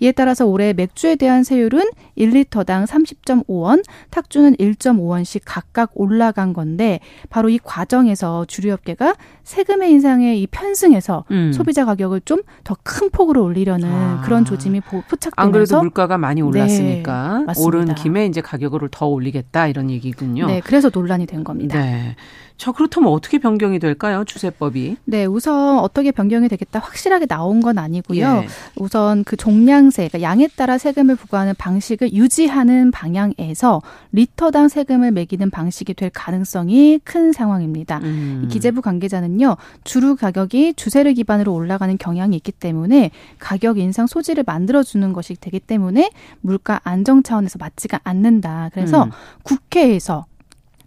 이에 따라서 올해 맥주에 대한 세율은 1리터당 30.5원, 탁주는 1.5원씩 각각 올라간 건데 바로 이 과정에서 주류업계가 세금의 인상에 이 편승해서 음. 소비자 가격을 좀 더 큰 폭으로 올리려는 아. 그런 조짐이 보- 포착되면서 안 그래도 물가가 많이 올랐으니까 네. 오른 김에 이제 가격을 더 올리겠다 이런 얘기군요. 네, 그래서 논란이 된 겁니다. 네. 자, 그렇다면 어떻게 변경이 될까요? 주세법이. 네, 우선 어떻게 변경이 되겠다 확실하게 나온 건 아니고요. 예. 우선 그 종량세, 그러니까 양에 따라 세금을 부과하는 방식을 유지하는 방향에서 리터당 세금을 매기는 방식이 될 가능성이 큰 상황입니다. 음. 이 기재부 관계자는요, 주류 가격이 주세를 기반으로 올라가는 경향이 있기 때문에 가격 인상 소지를 만들어주는 것이 되기 때문에 물가 안정 차원에서 맞지가 않는다. 그래서 음. 국회에서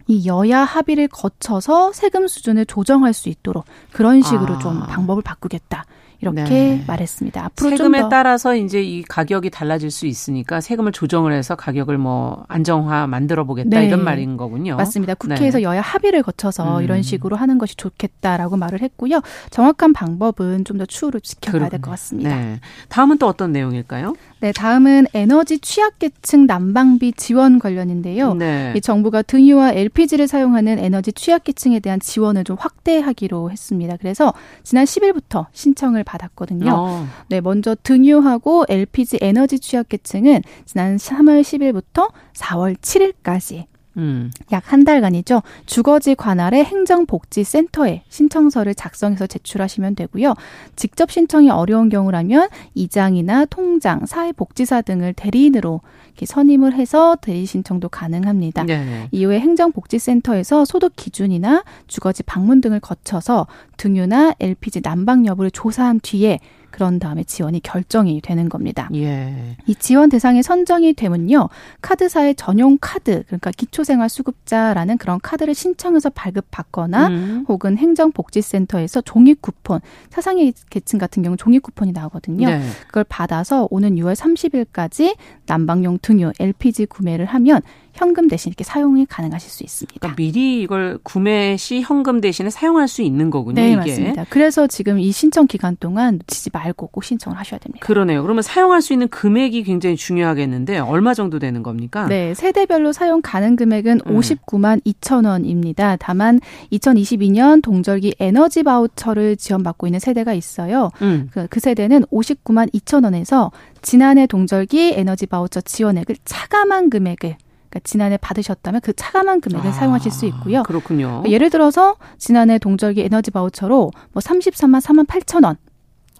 이 여야 합의를 거쳐서 세금 수준을 조정할 수 있도록 그런 식으로 아. 좀 방법을 바꾸겠다. 이렇게 네. 말했습니다. 앞으로 세금에. 따라서 이제 이 가격이 달라질 수 있으니까 세금을 조정을 해서 가격을 뭐 안정화 만들어 보겠다 네. 이런 말인 거군요. 맞습니다. 국회에서 네. 여야 합의를 거쳐서 음. 이런 식으로 하는 것이 좋겠다라고 말을 했고요. 정확한 방법은 좀 더 추후로 지켜봐야 될 것 같습니다. 네. 다음은 또 어떤 내용일까요? 네, 다음은 에너지 취약계층 난방비 지원 관련인데요. 네. 이 정부가 등유와 LPG를 사용하는 에너지 취약계층에 대한 지원을 좀 확대하기로 했습니다. 그래서 지난 10일부터 신청을 받았거든요. 어. 네, 먼저 등유하고 LPG 에너지 취약계층은 지난 3월 10일부터 4월 7일까지 음. 약한 달간이죠. 주거지 관할의 행정복지센터에 신청서를 작성해서 제출하시면 되고요. 직접 신청이 어려운 경우라면 이장이나 통장, 사회복지사 등을 대리인으로 선임을 해서 대리 신청도 가능합니다. 네. 이후에 행정복지센터에서 소득 기준이나 주거지 방문 등을 거쳐서 등유나 LPG 난방 여부를 조사한 뒤에 그런 다음에 지원이 결정이 되는 겁니다. 예. 이 지원 대상에 선정이 되면요. 카드사의 전용 카드, 그러니까 기초생활수급자라는 그런 카드를 신청해서 발급받거나 음. 혹은 행정복지센터에서 종이 쿠폰, 사상의 계층 같은 경우 종이 쿠폰이 나오거든요. 네. 그걸 받아서 오는 6월 30일까지 난방용 등유, LPG 구매를 하면 현금 대신 이렇게 사용이 가능하실 수 있습니다. 그러니까 미리 이걸 구매 시 현금 대신에 사용할 수 있는 거군요. 네, 이게. 맞습니다. 그래서 지금 이 신청 기간 동안 놓치지 말고 꼭 신청을 하셔야 됩니다. 그러네요. 그러면 사용할 수 있는 금액이 굉장히 중요하겠는데 얼마 정도 되는 겁니까? 네, 세대별로 사용 가능 금액은 음. 59만 2천 원입니다. 다만 2022년 동절기 에너지 바우처를 지원받고 있는 세대가 있어요. 음. 그, 그 세대는 59만 2천 원에서 지난해 동절기 에너지 바우처 지원액을 차감한 금액을 그러니까 지난해 받으셨다면 그 차감한 금액을 아, 사용하실 수 있고요. 그렇군요. 예를 들어서 지난해 동절기 에너지 바우처로 뭐 33만 4만 8천 원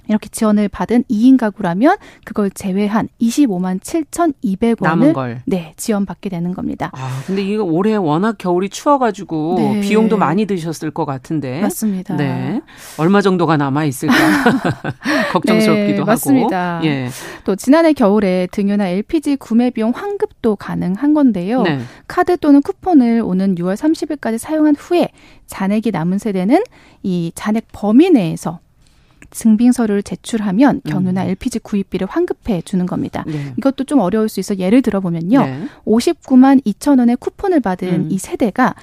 이렇게 지원을 받은 2인 가구라면 그걸 제외한 25만 7,200원을 남은 걸. 네, 지원받게 되는 겁니다. 아, 근데 이거 올해 워낙 겨울이 추워 가지고 네. 비용도 많이 드셨을 것 같은데. 맞습니다. 네. 얼마 정도가 남아 있을까? 걱정스럽기도 네, 하고. 맞습니다. 예. 또 지난해 겨울에 등유나 LPG 구매 비용 환급도 가능한 건데요. 네. 카드 또는 쿠폰을 오는 6월 30일까지 사용한 후에 잔액이 남은 세대는 이 잔액 범위 내에서 증빙 서류를 제출하면 경유나 음. LPG 구입비를 환급해 주는 겁니다. 네. 이것도 좀 어려울 수 있어 예를 들어 보면요. 네. 59만 2천 원의 쿠폰을 받은 음. 이 세대가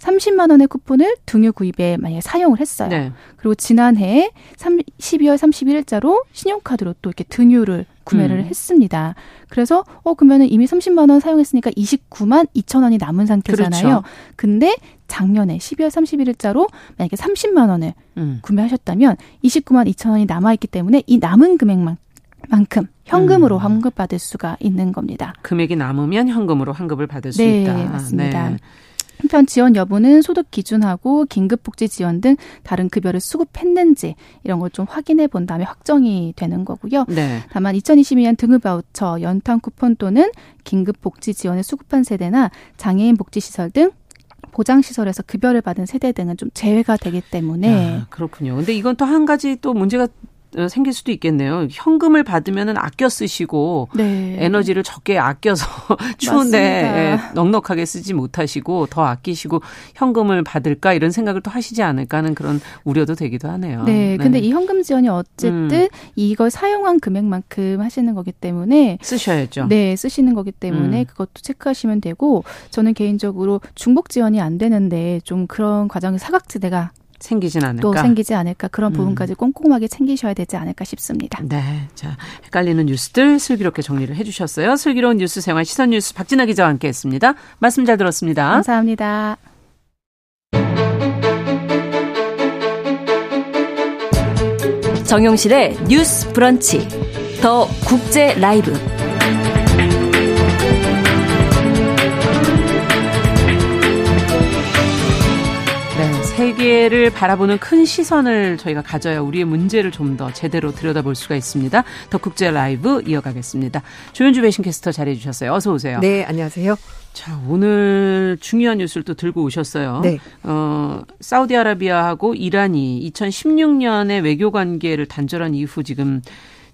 30만 원의 쿠폰을 등유 구입에 만약에 사용을 했어요. 네. 그리고 지난해 3, 12월 31일자로 신용카드로 또 이렇게 등유를 구매를 음. 했습니다. 그래서 어 그러면은 이미 30만 원 사용했으니까 29만 2천 원이 남은 상태잖아요. 그렇죠. 근데 작년에 12월 31일자로 만약에 30만 원을 음. 구매하셨다면 29만 2천 원이 남아 있기 때문에 이 남은 금액만 만큼 현금으로 음. 환급받을 수가 있는 겁니다. 금액이 남으면 현금으로 환급을 받을 수 네, 있다. 맞습니다. 네. 한편 지원 여부는 소득 기준하고 긴급복지 지원 등 다른 급여를 수급했는지 이런 걸 좀 확인해 본 다음에 확정이 되는 거고요. 네. 다만 2022년 등급 바우처, 연탄 쿠폰 또는 긴급복지 지원을 수급한 세대나 장애인 복지시설 등 보장시설에서 급여를 받은 세대 등은 좀 제외가 되기 때문에 아, 그렇군요. 근데 이건 또 한 가지 또 문제가 어, 생길 수도 있겠네요. 현금을 받으면은 아껴 쓰시고 네. 에너지를 적게 아껴서 추운데 맞습니다. 예, 넉넉하게 쓰지 못하시고 더 아끼시고 현금을 받을까 이런 생각을 또 하시지 않을까 하는 그런 우려도 되기도 하네요. 네, 근데 이 현금 지원이 어쨌든 음. 이걸 사용한 금액만큼 하시는 거기 때문에 쓰셔야죠. 네, 쓰시는 거기 때문에 음. 그것도 체크하시면 되고 저는 개인적으로 중복 지원이 안 되는데 좀 그런 과정에 사각지대가 생기진 않을까. 또 생기지 않을까 그런 음. 부분까지 꼼꼼하게 챙기셔야 되지 않을까 싶습니다. 네. 자, 헷갈리는 뉴스들 슬기롭게 정리를 해 주셨어요. 슬기로운 뉴스 생활 시선 뉴스 박진아 기자와 함께 했습니다. 말씀 잘 들었습니다. 감사합니다. 정용실의 뉴스 브런치. 더 국제 라이브. 세계를 바라보는 큰 시선을 저희가 가져야 우리의 문제를 좀 더 제대로 들여다볼 수가 있습니다. 더 국제 라이브 이어가겠습니다. 조현주 외신 캐스터 잘해 주셨어요. 어서 오세요. 네, 안녕하세요. 자, 오늘 중요한 뉴스를 또 들고 오셨어요. 네. 어, 사우디아라비아하고 이란이 2016년에 외교 관계를 단절한 이후 지금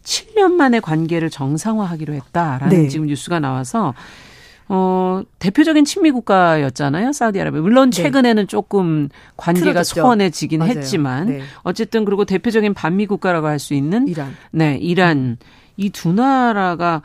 7년 만에 관계를 정상화하기로 했다라는 네. 지금 뉴스가 나와서 어, 대표적인 친미 국가였잖아요. 사우디아라비아. 물론 네. 최근에는 조금 관계가 틀어졌죠. 소원해지긴 맞아요. 했지만 네. 어쨌든 그리고 대표적인 반미 국가라고 할 수 있는 이란. 네, 이란 이 두 나라가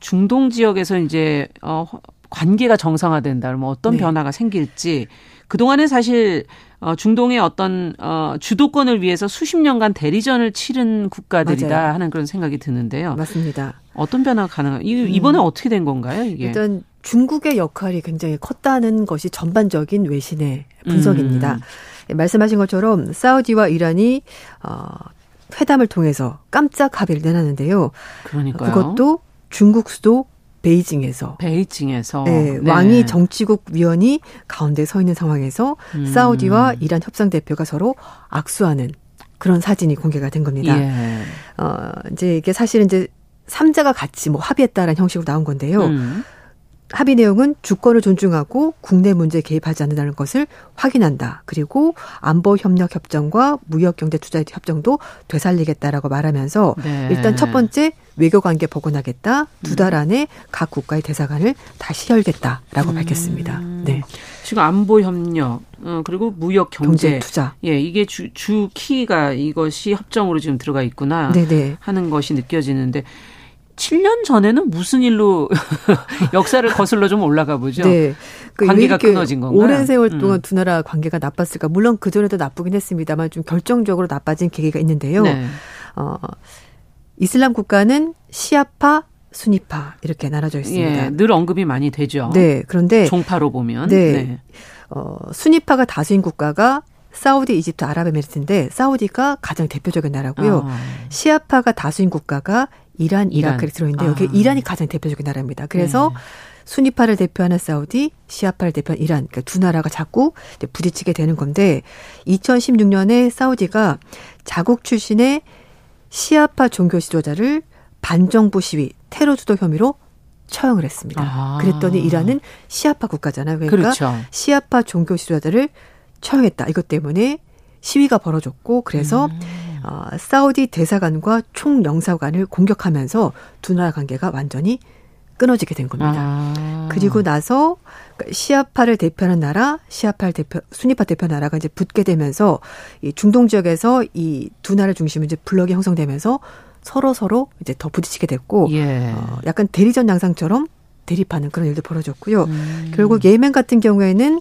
중동 지역에서 이제 어 관계가 정상화된다 그러면 어떤 네. 변화가 생길지 그동안은 사실 어 중동의 어떤 어 주도권을 위해서 수십 년간 대리전을 치른 국가들이다 맞아요. 하는 그런 생각이 드는데요. 맞습니다. 어떤 변화가 가능한 이 이번에 어떻게 된 건가요, 이게? 일단 중국의 역할이 굉장히 컸다는 것이 전반적인 외신의 분석입니다. 음. 예, 말씀하신 것처럼 사우디와 이란이 어, 회담을 통해서 깜짝 합의를 내놨는데요. 그러니까요. 그것도 중국 수도 베이징에서 베이징에서 예, 네. 왕이 정치국 위원이 가운데 서 있는 상황에서 음. 사우디와 이란 협상 대표가 서로 악수하는 그런 사진이 공개가 된 겁니다. 예. 어, 이제 이게 사실은 이제 삼자가 같이 뭐 합의했다라는 형식으로 나온 건데요. 음. 합의 내용은 주권을 존중하고 국내 문제에 개입하지 않는다는 것을 확인한다. 그리고 안보 협력 협정과 무역 경제 투자 협정도 되살리겠다라고 말하면서 네. 일단 첫 번째 외교 관계 복원하겠다. 두 달 안에 각 국가의 대사관을 다시 열겠다라고 밝혔습니다. 네. 지금 안보 협력 어, 그리고 무역 경제 경제, 투자. 예 이게 주, 주 키가 이것이 협정으로 지금 들어가 있구나 네, 네. 하는 것이 느껴지는데 7년 전에는 무슨 일로 역사를 거슬러 좀 올라가 보죠. 네. 그 관계가 왜 이렇게 끊어진 건가요? 오랜 세월 동안 음. 두 나라 관계가 나빴을까? 물론 그 전에도 나쁘긴 했습니다만 좀 결정적으로 나빠진 계기가 있는데요. 네. 어, 이슬람 국가는 시아파, 수니파 이렇게 나눠져 있습니다. 예, 늘 언급이 많이 되죠. 네. 그런데 종파로 보면 네. 어, 수니파가 다수인 국가가 사우디, 이집트, 아랍에미리트인데 사우디가 가장 대표적인 나라고요. 아. 시아파가 다수인 국가가 이란. 이라크를 들어있는데 여기 아. 이란이 가장 대표적인 나라입니다. 그래서 네. 수니파를 대표하는 사우디, 시아파를 대표하는 이란, 그러니까 두 나라가 자꾸 이제 부딪히게 되는 건데 2016년에 사우디가 자국 출신의 시아파 종교 지도자를 반정부 시위, 테러 주도 혐의로 처형을 했습니다. 아. 그랬더니 이란은 시아파 국가잖아요. 그러니까 그렇죠. 시아파 종교 지도자들을 처형했다. 이것 때문에 시위가 벌어졌고 그래서 음. 어, 사우디 대사관과 총영사관을 공격하면서 두 나라 관계가 완전히 끊어지게 된 겁니다. 아. 그리고 나서 시아파를 대표하는 나라, 시아파를 대표, 수니파 대표 나라가 이제 붙게 되면서 이 중동 지역에서 이 두 나라 중심으로 이제 블럭이 형성되면서 서로 서로 이제 더 부딪히게 됐고 예. 어, 약간 대리전 양상처럼 대립하는 그런 일도 벌어졌고요. 음. 결국 예멘 같은 경우에는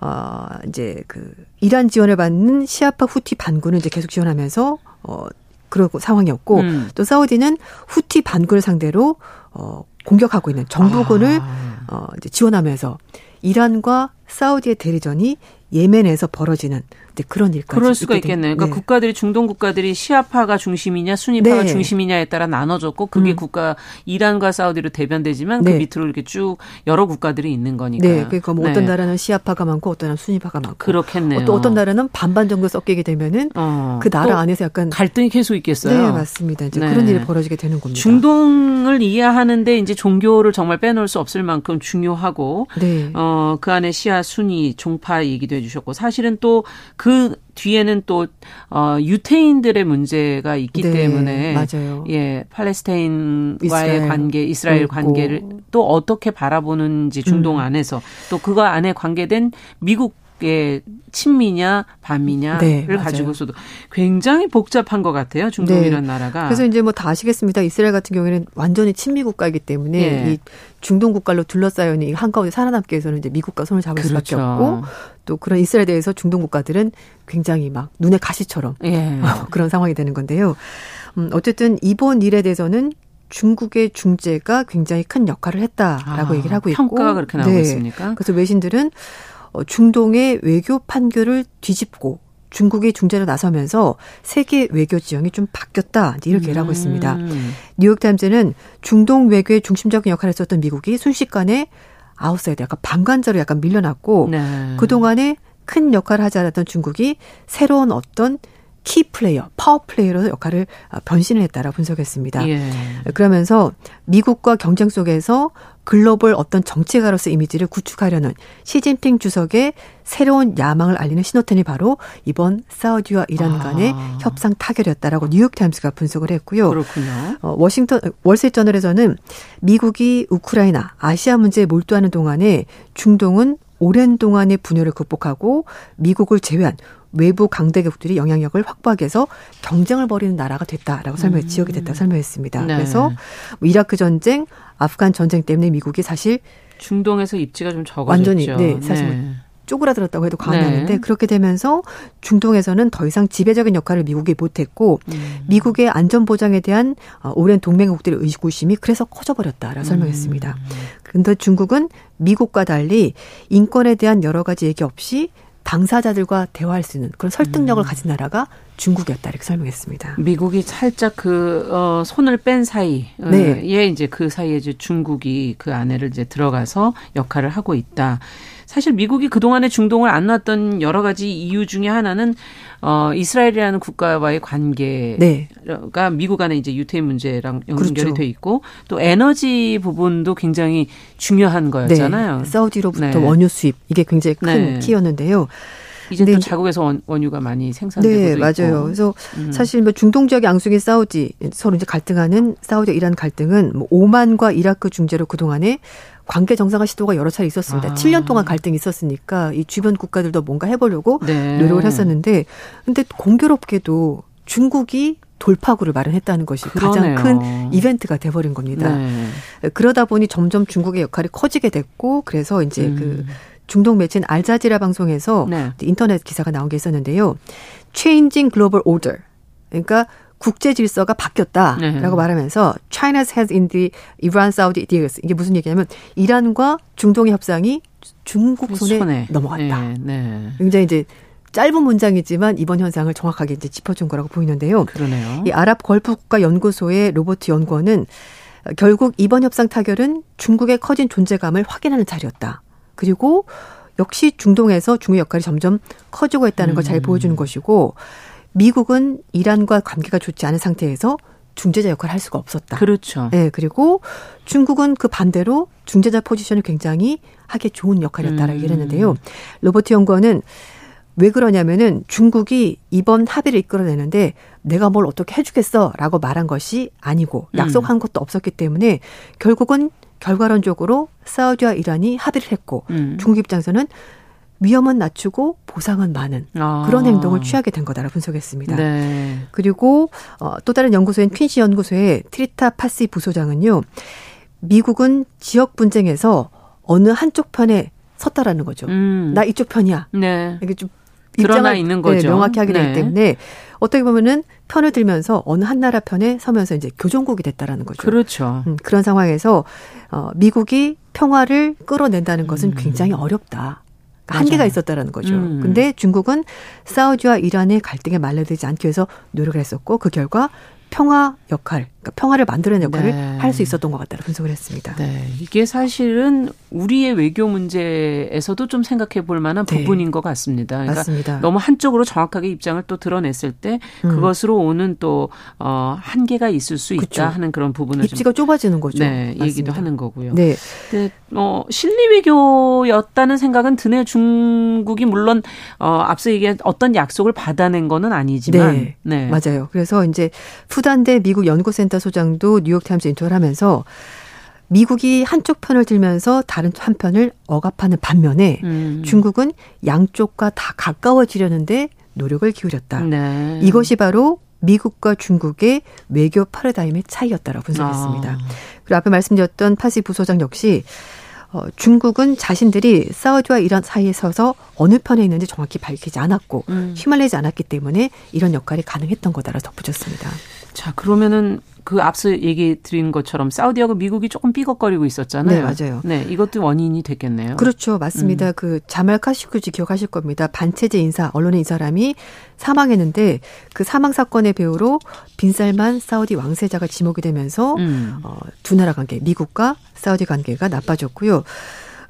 어 이제 그 이란 지원을 받는 시아파 후티 반군을 이제 계속 지원하면서 어 그러고 상황이었고 음. 또 사우디는 후티 반군을 상대로 어 공격하고 있는 정부군을 아. 어 이제 지원하면서 이란과 사우디의 대리전이 예멘에서 벌어지는 그런 일까지 그럴 수가 있겠네요. 그러니까 네. 국가들이 중동 국가들이 시아파가 중심이냐 순위파가 네. 중심이냐에 따라 나눠졌고 그게 음. 국가 이란과 사우디로 대변되지만 네. 그 밑으로 이렇게 쭉 여러 국가들이 있는 거니까. 네, 그러니까 뭐 어떤 네. 나라는 시아파가 많고 어떤 나라는 순위파가 많고 그렇겠네요. 또 어떤 나라는 반반 정도 섞이게 되면은 어, 그또 나라 안에서 약간 갈등이 계속 있겠어요. 네 맞습니다. 이제 네. 그런 일이 벌어지게 되는 겁니다. 중동을 이해하는데 이제 종교를 정말 빼놓을 수 없을 만큼 중요하고 네. 어, 그 안에 시아, 순위, 종파 얘기도 해주셨고, 사실은 또 그 뒤에는 또, 어, 유태인들의 문제가 있기 네, 때문에. 맞아요. 예, 팔레스타인과의 이스라엘 관계, 이스라엘 있고. 관계를 또 어떻게 바라보는지 중동 음. 안에서 또 그거 안에 관계된 미국 의 친미냐, 반미냐를 네. 가지고서도 굉장히 복잡한 것 같아요. 중동이라는 나라가. 그래서 이제 뭐 다 아시겠습니다. 이스라엘 같은 경우에는 완전히 친미 국가이기 때문에 예. 이 중동 국가로 둘러싸여 있는 이 한가운데 살아남기 위해서는 이제 미국과 손을 잡을 수밖에 그렇죠. 없고 또 그런 이스라엘에 대해서 중동 국가들은 굉장히 막 눈에 가시처럼 예. 그런 상황이 되는 건데요. 음, 어쨌든 이번 일에 대해서는 중국의 중재가 굉장히 큰 역할을 했다라고 아, 얘기를 하고 있고 평가가 그렇게 나오고 네. 있습니까? 그래서 외신들은 어, 중동의 외교 판결을 뒤집고 중국이 중재로 나서면서 세계 외교 지형이 좀 바뀌었다 이렇게 얘기를 하고 있습니다. 음. 뉴욕타임즈는 중동 외교의 중심적인 역할을 했었던 미국이 순식간에 아웃사이더 약간 방관자로 약간 밀려났고 네. 그동안에 큰 역할을 하지 않았던 중국이 새로운 어떤 key player, power player로 역할을 아, 변신을 했다라고 분석했습니다. 예. 그러면서 미국과 경쟁 속에서 글로벌 어떤 정치가로서 이미지를 구축하려는 시진핑 주석의 새로운 야망을 알리는 신호탄이 바로 이번 사우디와 이란 간의 아. 협상 타결이었다라고 뉴욕타임스가 분석을 했고요. 그렇군요. 어, 워싱턴 월스트리트저널에서는 미국이 우크라이나 아시아 문제에 몰두하는 동안에 중동은 오랜 동안의 분열을 극복하고 미국을 제외한 외부 강대국들이 영향력을 확보하기 위해서 경쟁을 벌이는 나라가 됐다라고 설명해 음. 지역이 됐다고 설명했습니다. 네. 그래서 뭐 이라크 전쟁, 아프간 전쟁 때문에 미국이 사실 중동에서 입지가 좀 적어졌죠. 완전히 네, 사실 뭐 네. 쪼그라들었다고 해도 과언이 아닌데 네. 그렇게 되면서 중동에서는 더 이상 지배적인 역할을 미국이 못했고 음. 미국의 안전 보장에 대한 어, 오랜 동맹국들의 의구심이 그래서 커져버렸다라고 음. 설명했습니다. 그런데 중국은 미국과 달리 인권에 대한 여러 가지 얘기 없이 당사자들과 대화할 수 있는 그런 설득력을 음. 가진 나라가 중국이었다 이렇게 설명했습니다. 미국이 살짝 그 어, 손을 뺀 사이에 네. 이제 그 사이에 이제 중국이 그 안에를 이제 들어가서 역할을 하고 있다. 사실 미국이 그동안에 중동을 안 놨던 여러 가지 이유 중에 하나는 어 이스라엘이라는 국가와의 관계가 네. 미국 안에 이제 유태인 문제랑 연결이 그렇죠. 돼 있고 또 에너지 부분도 굉장히 중요한 거였잖아요. 네. 사우디로부터 네. 원유 수입 이게 굉장히 큰 네. 키였는데요. 이제 또 자국에서 원, 원유가 많이 생산되고 네, 맞아요. 있고. 그래서 음. 사실 뭐 중동 지역의 앙숙인 사우디 서로 이제 갈등하는 사우디 이란 갈등은 뭐 오만과 이라크 중재로 그 동안에 관계 정상화 시도가 여러 차례 있었습니다. 아. 7년 동안 갈등이 있었으니까 이 주변 국가들도 뭔가 해보려고 네. 노력을 했었는데, 근데 공교롭게도 중국이 돌파구를 마련했다는 것이 그러네요. 가장 큰 이벤트가 돼버린 겁니다. 네. 그러다 보니 점점 중국의 역할이 커지게 됐고, 그래서 이제 음. 그 중동 매체인 알자지라 방송에서 네. 인터넷 기사가 나온 게 있었는데요. Changing Global Order. 그러니까 국제 질서가 바뀌었다라고 네. 말하면서 China's head in the Iran-Saudi deals 이게 무슨 얘기냐면 이란과 중동의 협상이 중국 손에, 손에. 넘어갔다. 네, 네. 굉장히 이제 짧은 문장이지만 이번 현상을 정확하게 이제 짚어준 거라고 보이는데요. 그러네요. 이 아랍 걸프 국가 연구소의 로버트 연구원은 결국 이번 협상 타결은 중국의 커진 존재감을 확인하는 자리였다. 그리고 역시 중동에서 중국의 역할이 점점 커지고 있다는 걸 잘 보여주는 것이고 미국은 이란과 관계가 좋지 않은 상태에서 중재자 역할을 할 수가 없었다. 그렇죠. 네, 그리고 중국은 그 반대로 중재자 포지션을 굉장히 하기 좋은 역할이었다라고 음. 얘기를 했는데요. 로버트 연구원은 왜 그러냐면은 중국이 이번 합의를 이끌어내는데 내가 뭘 어떻게 해주겠어라고 말한 것이 아니고 음. 약속한 것도 없었기 때문에 결국은 결과론적으로 사우디와 이란이 합의를 했고 음. 중국 입장에서는 위험은 낮추고 보상은 많은 아. 그런 행동을 취하게 된 거다라고 분석했습니다. 네. 그리고 어, 또 다른 연구소인 퀸시 연구소의 트리타 파시 부소장은요. 미국은 지역 분쟁에서 어느 한쪽 편에 섰다라는 거죠. 음. 나 이쪽 편이야. 네. 이게 좀 드러나 있는 네, 거죠. 네, 명확히 하게 되기 네. 때문에 어떻게 보면은 편을 들면서 어느 한 나라 편에 서면서 이제 교정국이 됐다라는 거죠. 그렇죠. 음, 그런 상황에서 어, 미국이 평화를 끌어낸다는 것은 음. 굉장히 어렵다. 한계가 있었다라는 거죠. 음. 근데 중국은 사우디와 이란의 갈등에 말려들지 않기 위해서 노력을 했었고 그 결과 평화 역할, 그러니까 평화를 만드는 역할을 네. 할수 있었던 것 같다고 분석을 했습니다. 네. 이게 사실은 우리의 외교 문제에서도 좀 생각해 볼 만한 네. 부분인 것 같습니다. 그러니까 맞습니다. 너무 한쪽으로 정확하게 입장을 또 드러냈을 때 음. 그것으로 오는 또 어, 한계가 있을 수 있다 그쵸. 하는 그런 부분을 입지가 좁아지는 거죠. 네, 맞습니다. 얘기도 하는 거고요. 네. 근데 어, 실리 외교였다는 생각은 드네요. 중국이 물론 어, 앞서 얘기한 어떤 약속을 받아낸 거는 아니지만 네. 네. 맞아요. 그래서 이제 푸단대 미국 연구센터 소장도 뉴욕타임즈 인터뷰를 하면서 미국이 한쪽 편을 들면서 다른 한편을 억압하는 반면에 음. 중국은 양쪽과 다 가까워지려는데 노력을 기울였다. 네. 이것이 바로 미국과 중국의 외교 파라다임의 차이였다라고 분석했습니다. 아. 그리고 앞에 말씀드렸던 파시 부소장 역시 어, 중국은 자신들이 사우디와 이란 사이에 서서 어느 편에 있는지 정확히 밝히지 않았고 음. 휘말리지 않았기 때문에 이런 역할이 가능했던 거다라고 덧붙였습니다. 자, 그러면은 그 앞서 얘기 드린 것처럼 사우디하고 미국이 조금 삐걱거리고 있었잖아요. 네, 맞아요. 네, 이것도 원인이 됐겠네요. 그렇죠. 맞습니다. 음. 그 자말 카시쿠지 기억하실 겁니다. 반체제 인사, 언론의 이 사람이 사망했는데 그 사망 사건의 배우로 빈살만 사우디 왕세자가 지목이 되면서 음. 어, 두 나라 관계, 미국과 사우디 관계가 나빠졌고요.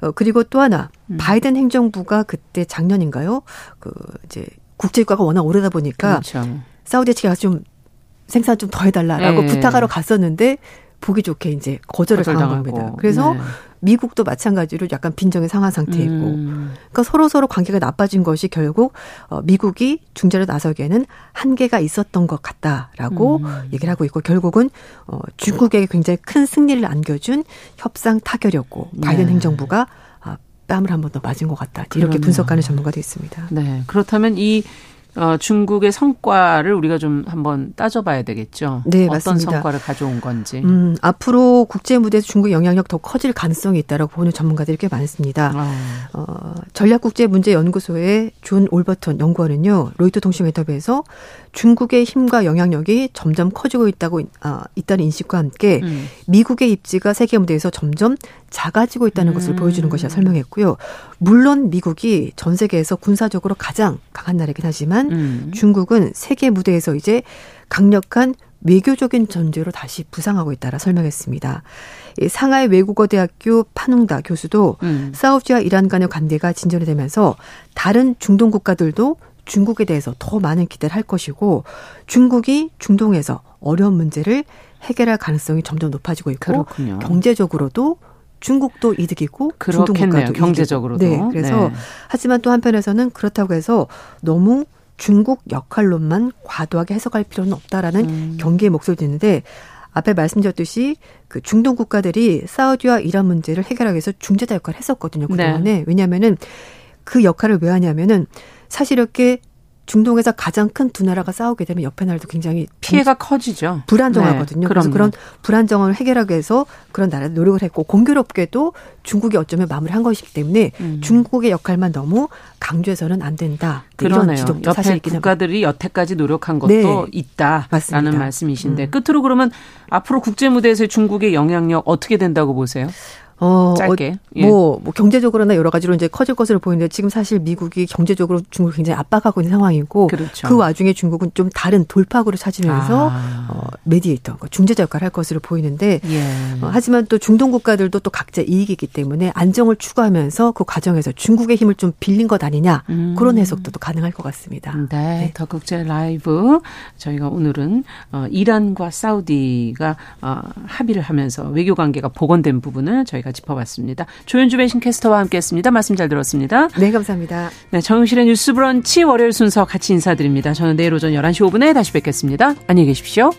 어, 그리고 또 하나 음. 바이든 행정부가 그때 작년인가요? 그 이제 국제유가가 워낙 오르다 보니까 그렇죠. 사우디 측에 좀 생산 좀 더 해달라라고 네. 부탁하러 갔었는데 보기 좋게 이제 거절을 당한 겁니다. 그래서 네. 미국도 마찬가지로 약간 빈정의 상한 상태이고, 음. 그러니까 서로 서로 관계가 나빠진 것이 결국 어, 미국이 중재로 나서기에는 한계가 있었던 것 같다라고 음. 얘기를 하고 있고 결국은 어, 중국에게 굉장히 큰 승리를 안겨준 협상 타결이었고 바이든 네. 행정부가 아, 뺨을 한 번 더 맞은 것 같다 이렇게 그러네요. 분석하는 전문가도 있습니다. 네, 그렇다면 이 어, 중국의 성과를 우리가 좀 한번 따져봐야 되겠죠. 네, 어떤 맞습니다. 성과를 가져온 건지. 음, 앞으로 국제 무대에서 중국 영향력 더 커질 가능성이 있다라고 보는 전문가들이 꽤 많습니다. 아. 어, 전략국제문제연구소의 존 올버턴 연구원은요, 로이터 통신 인터뷰에서 중국의 힘과 영향력이 점점 커지고 있다고 아, 있다는 인식과 함께 음. 미국의 입지가 세계 무대에서 점점 작아지고 있다는 음. 것을 보여주는 것이라 설명했고요. 물론 미국이 전 세계에서 군사적으로 가장 강한 나라이긴 하지만 음. 중국은 세계 무대에서 이제 강력한 외교적인 전제로 다시 부상하고 있다라 설명했습니다. 상하이 외국어 대학교 파농다 교수도 음. 사우디와 이란 간의 관계가 진전이 되면서 다른 중동 국가들도 중국에 대해서 더 많은 기대를 할 것이고 중국이 중동에서 어려운 문제를 해결할 가능성이 점점 높아지고 있고 그렇군요. 경제적으로도 중국도 이득이고 중동 국가도 경제적으로도 네, 그래서 네. 하지만 또 한편에서는 그렇다고 해서 너무 중국 역할론만 과도하게 해석할 필요는 없다라는 음. 경계의 목소리도 있는데 앞에 말씀드렸듯이 그 중동 국가들이 사우디와 이란 문제를 해결하기 위해서 중재자 역할을 했었거든요. 그동안에. 네. 왜냐하면은 그 역할을 왜 하냐면은 사실 이렇게 중동에서 가장 큰 두 나라가 싸우게 되면 옆에 나라도 굉장히 피해가 커지죠. 불안정하거든요. 네, 그래서 그런 불안정을 해결하기 위해서 그런 나라들 노력을 했고 공교롭게도 중국이 어쩌면 마무리한 것이기 때문에 음. 중국의 역할만 너무 강조해서는 안 된다. 그러네요. 이런 지적도 사실 국가들이 여태까지 노력한 것도 네. 있다라는 맞습니다. 말씀이신데 음. 끝으로 그러면 앞으로 국제 무대에서의 중국의 영향력 어떻게 된다고 보세요? 어, 짧게. 예. 뭐, 뭐, 경제적으로나 여러 가지로 이제 커질 것으로 보이는데 지금 사실 미국이 경제적으로 중국을 굉장히 압박하고 있는 상황이고 그렇죠. 그 와중에 중국은 좀 다른 돌파구를 찾으면서 아. 어, 메디에이터, 그러니까 중재자 역할을 할 것으로 보이는데 예. 어, 하지만 또 중동 국가들도 또 각자 이익이 있기 때문에 안정을 추구하면서 그 과정에서 중국의 힘을 좀 빌린 것 아니냐 음. 그런 해석도 또 가능할 것 같습니다. 네, 네. 더 국제 라이브 저희가 오늘은 어, 이란과 사우디가 어, 합의를 하면서 외교 관계가 복원된 부분을 저희가 짚어봤습니다. 조현주 배신캐스터와 함께했습니다. 말씀 잘 들었습니다. 네, 감사합니다. 네, 정용실의 뉴스브런치 월요일 순서 같이 인사드립니다. 저는 내일 오전 11시 5분에 다시 뵙겠습니다. 안녕히 계십시오.